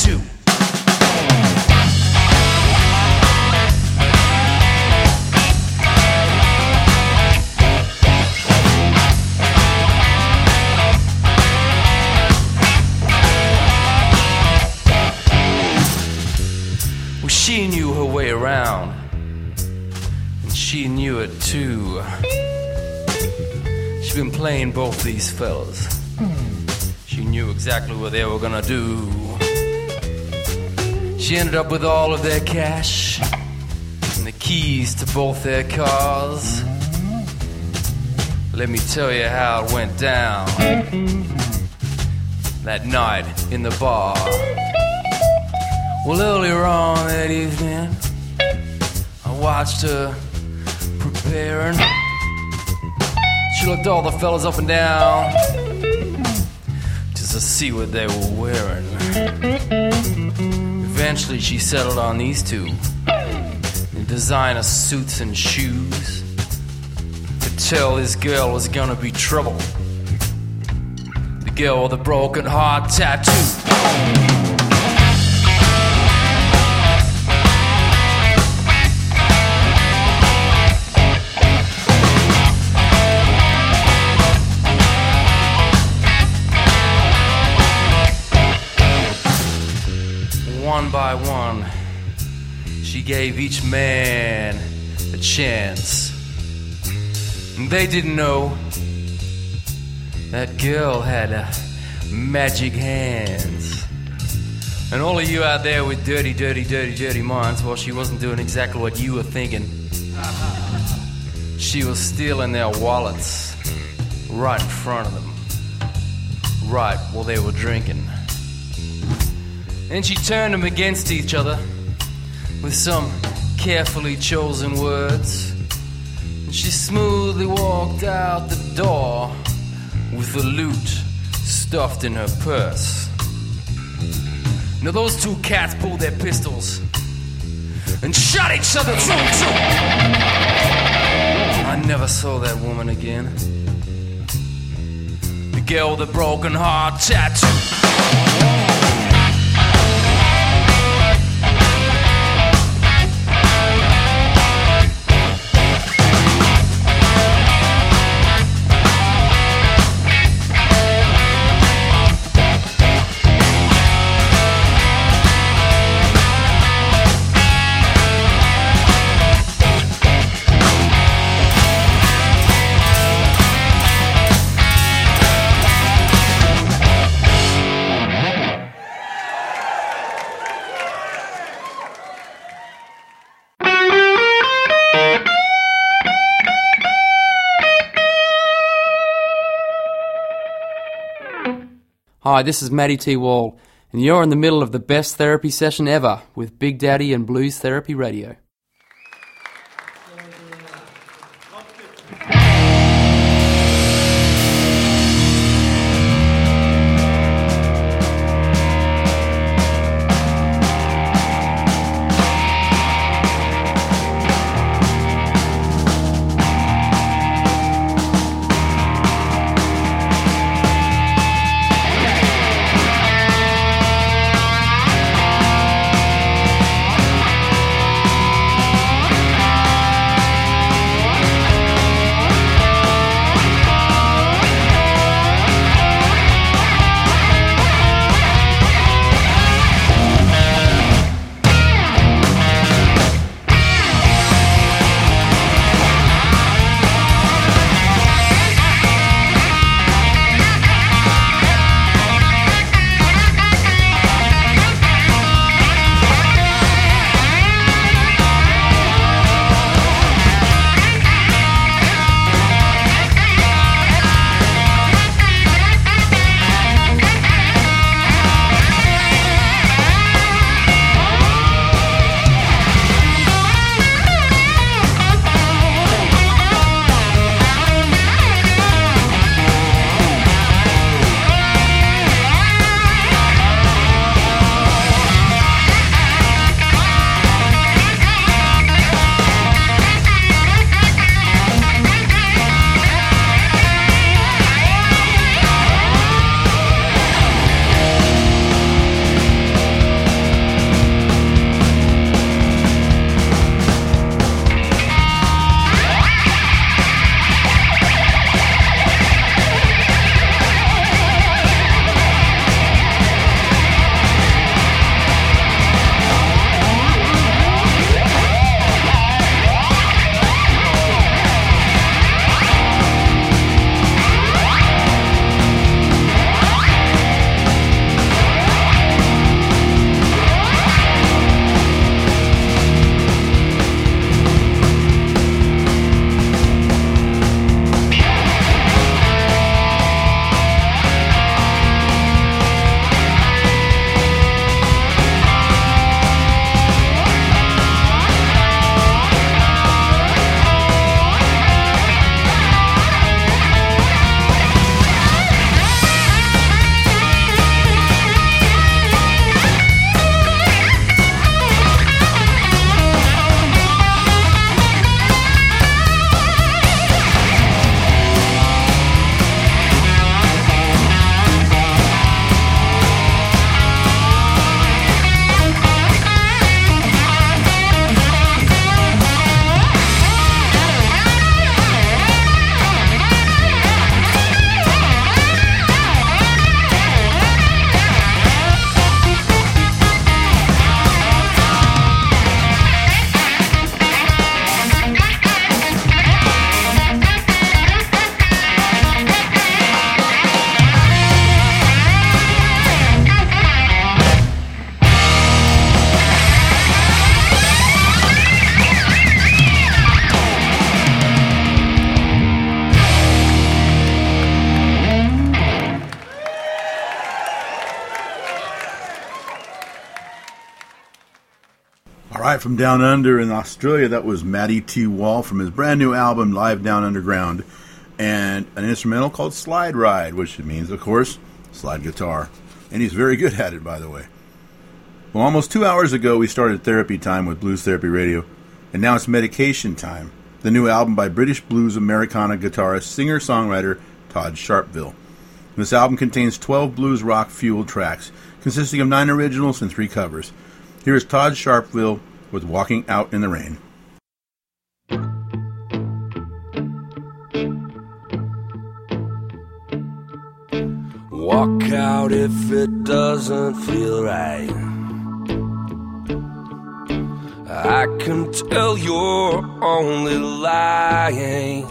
Too. She'd been playing both these fellas. She knew exactly what they were gonna do. She ended up with all of their cash and the keys to both their cars. Let me tell you how it went down that night in the bar. Well, earlier on that evening, I watched her preparing. She looked all the fellas up and down just to see what they were wearing. Eventually, she settled on these two designer suits and shoes. Could tell this girl was gonna be trouble. The girl with the broken heart tattoo. One by one, she gave each man a chance. And they didn't know that girl had uh, magic hands. And all of you out there with dirty, dirty, dirty, dirty minds, well, she wasn't doing exactly what you were thinking. She was stealing their wallets right in front of them, right while they were drinking. And she turned them against each other with some carefully chosen words. And she smoothly walked out the door with the loot stuffed in her purse. Now, those two cats pulled their pistols and shot each other through. I never saw that woman again. The girl with the broken heart tattoo. Hi, this is Matty T. Wall, and you're in the middle of the best therapy session ever with Big Daddy and Blues Therapy Radio. Right, from down under in Australia, that was Matty T. Wall from his brand new album, Live Down Underground, and an instrumental called Slide Ride, which means, of course, slide guitar. And he's very good at it, by the way. Well, almost two hours ago, we started therapy time with Blues Therapy Radio, and now it's medication time. The new album by British blues Americana guitarist, singer songwriter Todd Sharpville. This album contains 12 blues rock fueled tracks, consisting of nine originals and three covers. Here is Todd Sharpville with Walking Out in the Rain. Walk out if it doesn't feel right. I can tell you're only lying.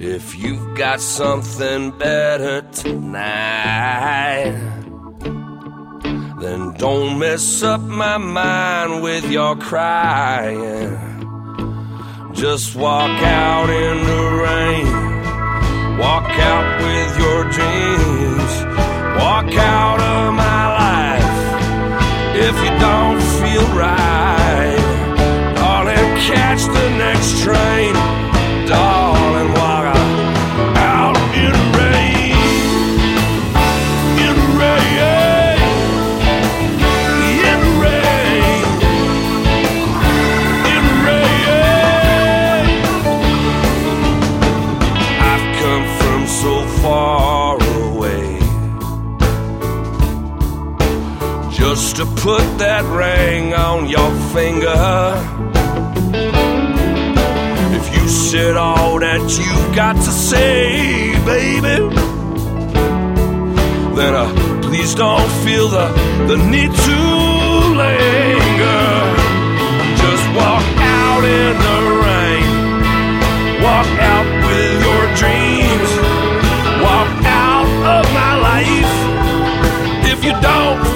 If you've got something better tonight, then don't mess up my mind with your crying. Just walk out in the rain. Walk out with your dreams. Walk out of my life if you don't feel right. Darling, catch the next train. Darling, walk to put that ring on your finger. If you said all that you've got to say, baby, then uh, please don't feel the, the need to linger. Just walk out in the rain. Walk out with your dreams. Walk out of my life. If you don't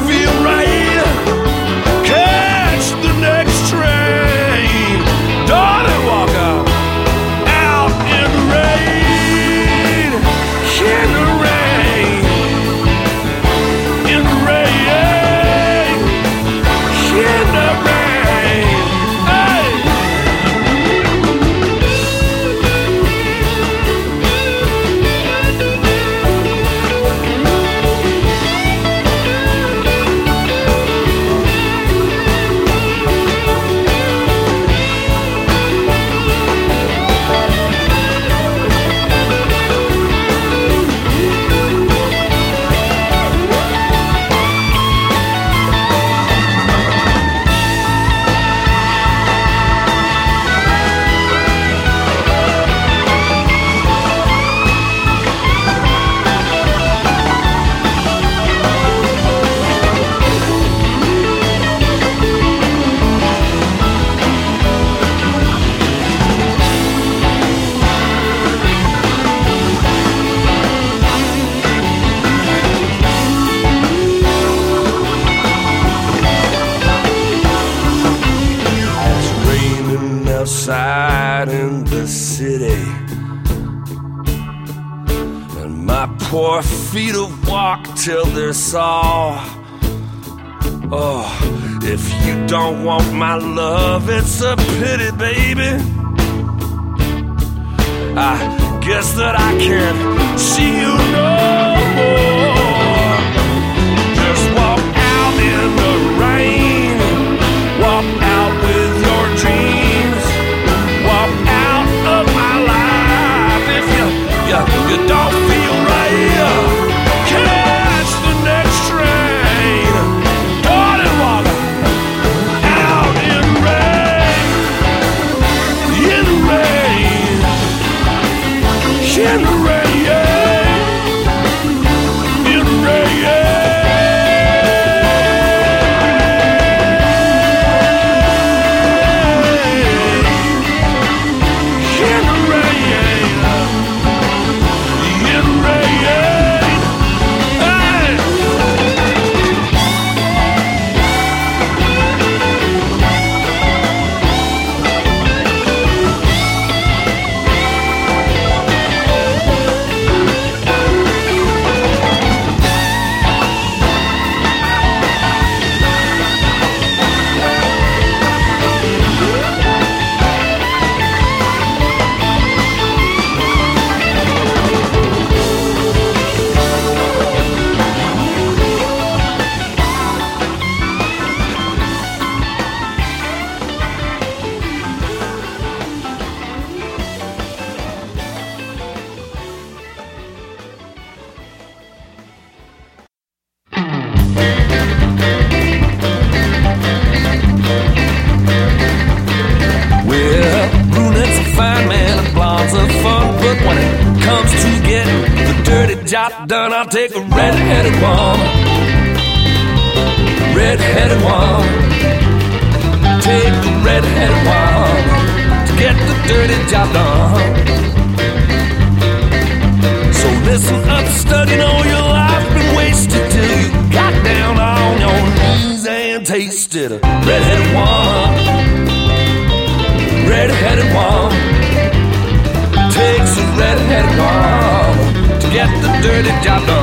dirty job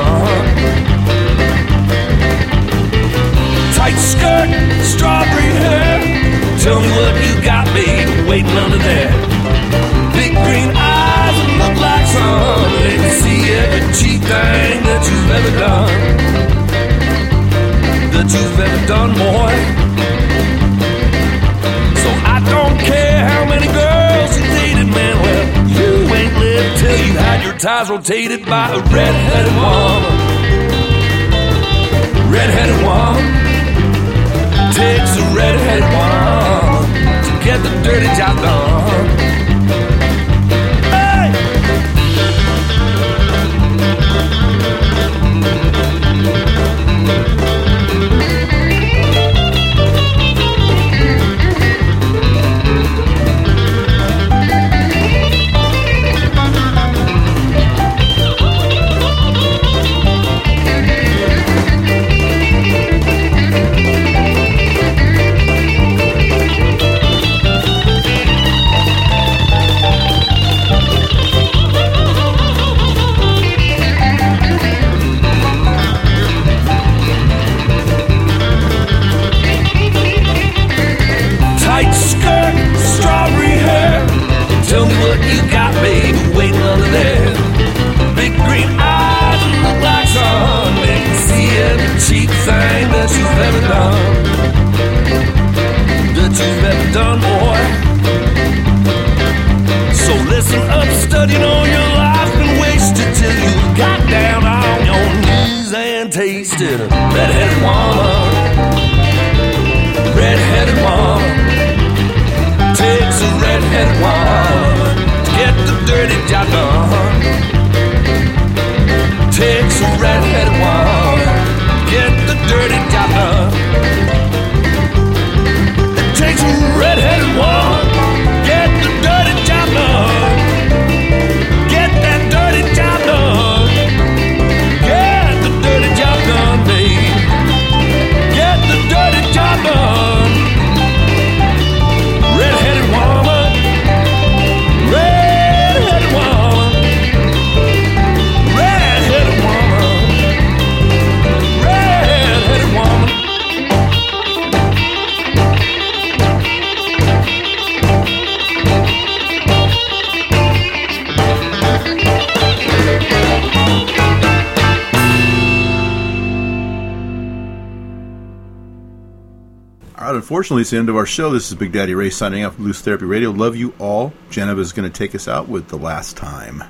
ties rotated by a red-headed woman. Red-headed woman takes a red-headed woman to get the dirty job done. you've ever done, that you've ever done, boy. So listen up, studying all your life been it till you got unfortunately, it's the end of our show. This is Big Daddy Ray signing off Blues Therapy Radio. Love you all. Janiva is going to take us out with The Last Time.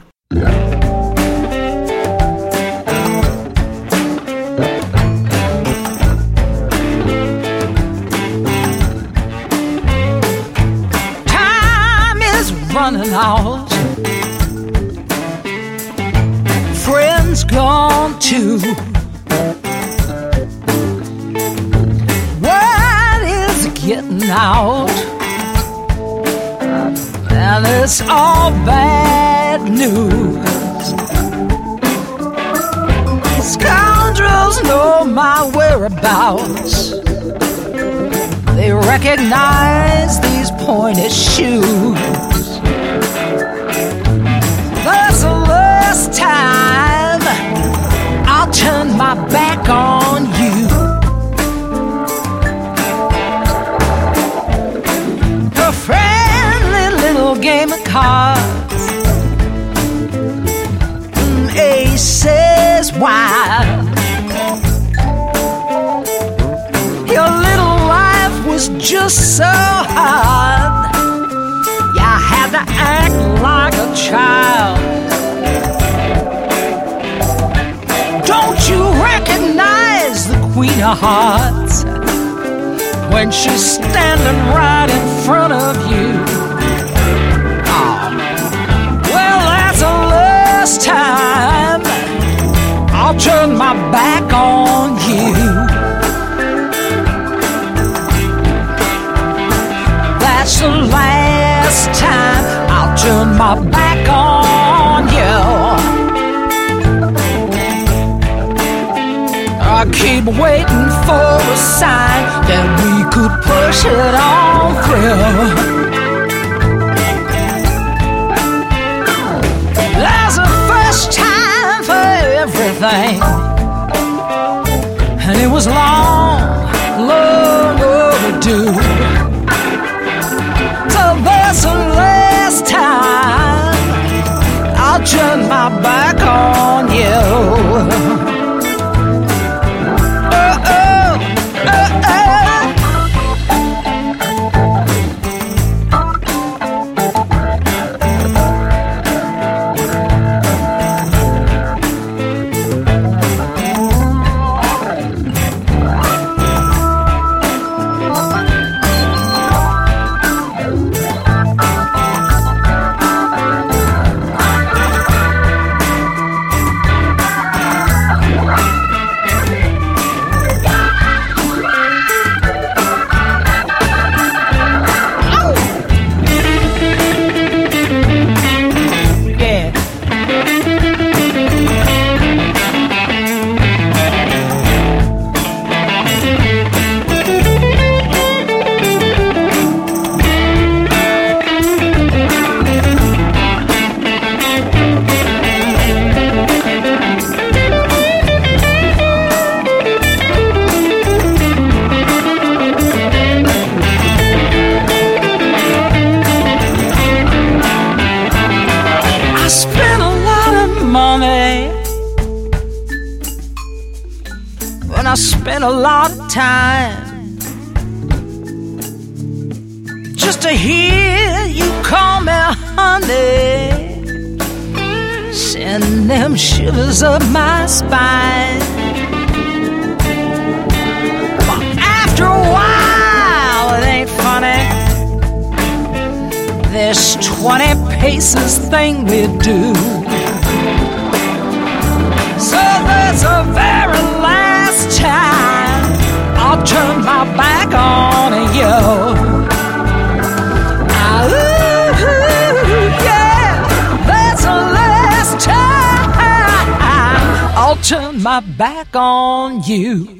just so hard. Yeah, I had to act like a child. Don't you recognize the Queen of Hearts when she's standing right in front of you? Well, that's the last time I'll turn my back. my back on you. I keep waiting for a sign that we could push it all through. There's a first time for everything, and it was long, long overdue. Turn my back shivers up my spine. After a while, it ain't funny. This 20 paces thing we do. So there's a very last time I'll turn my back on you. My back on you.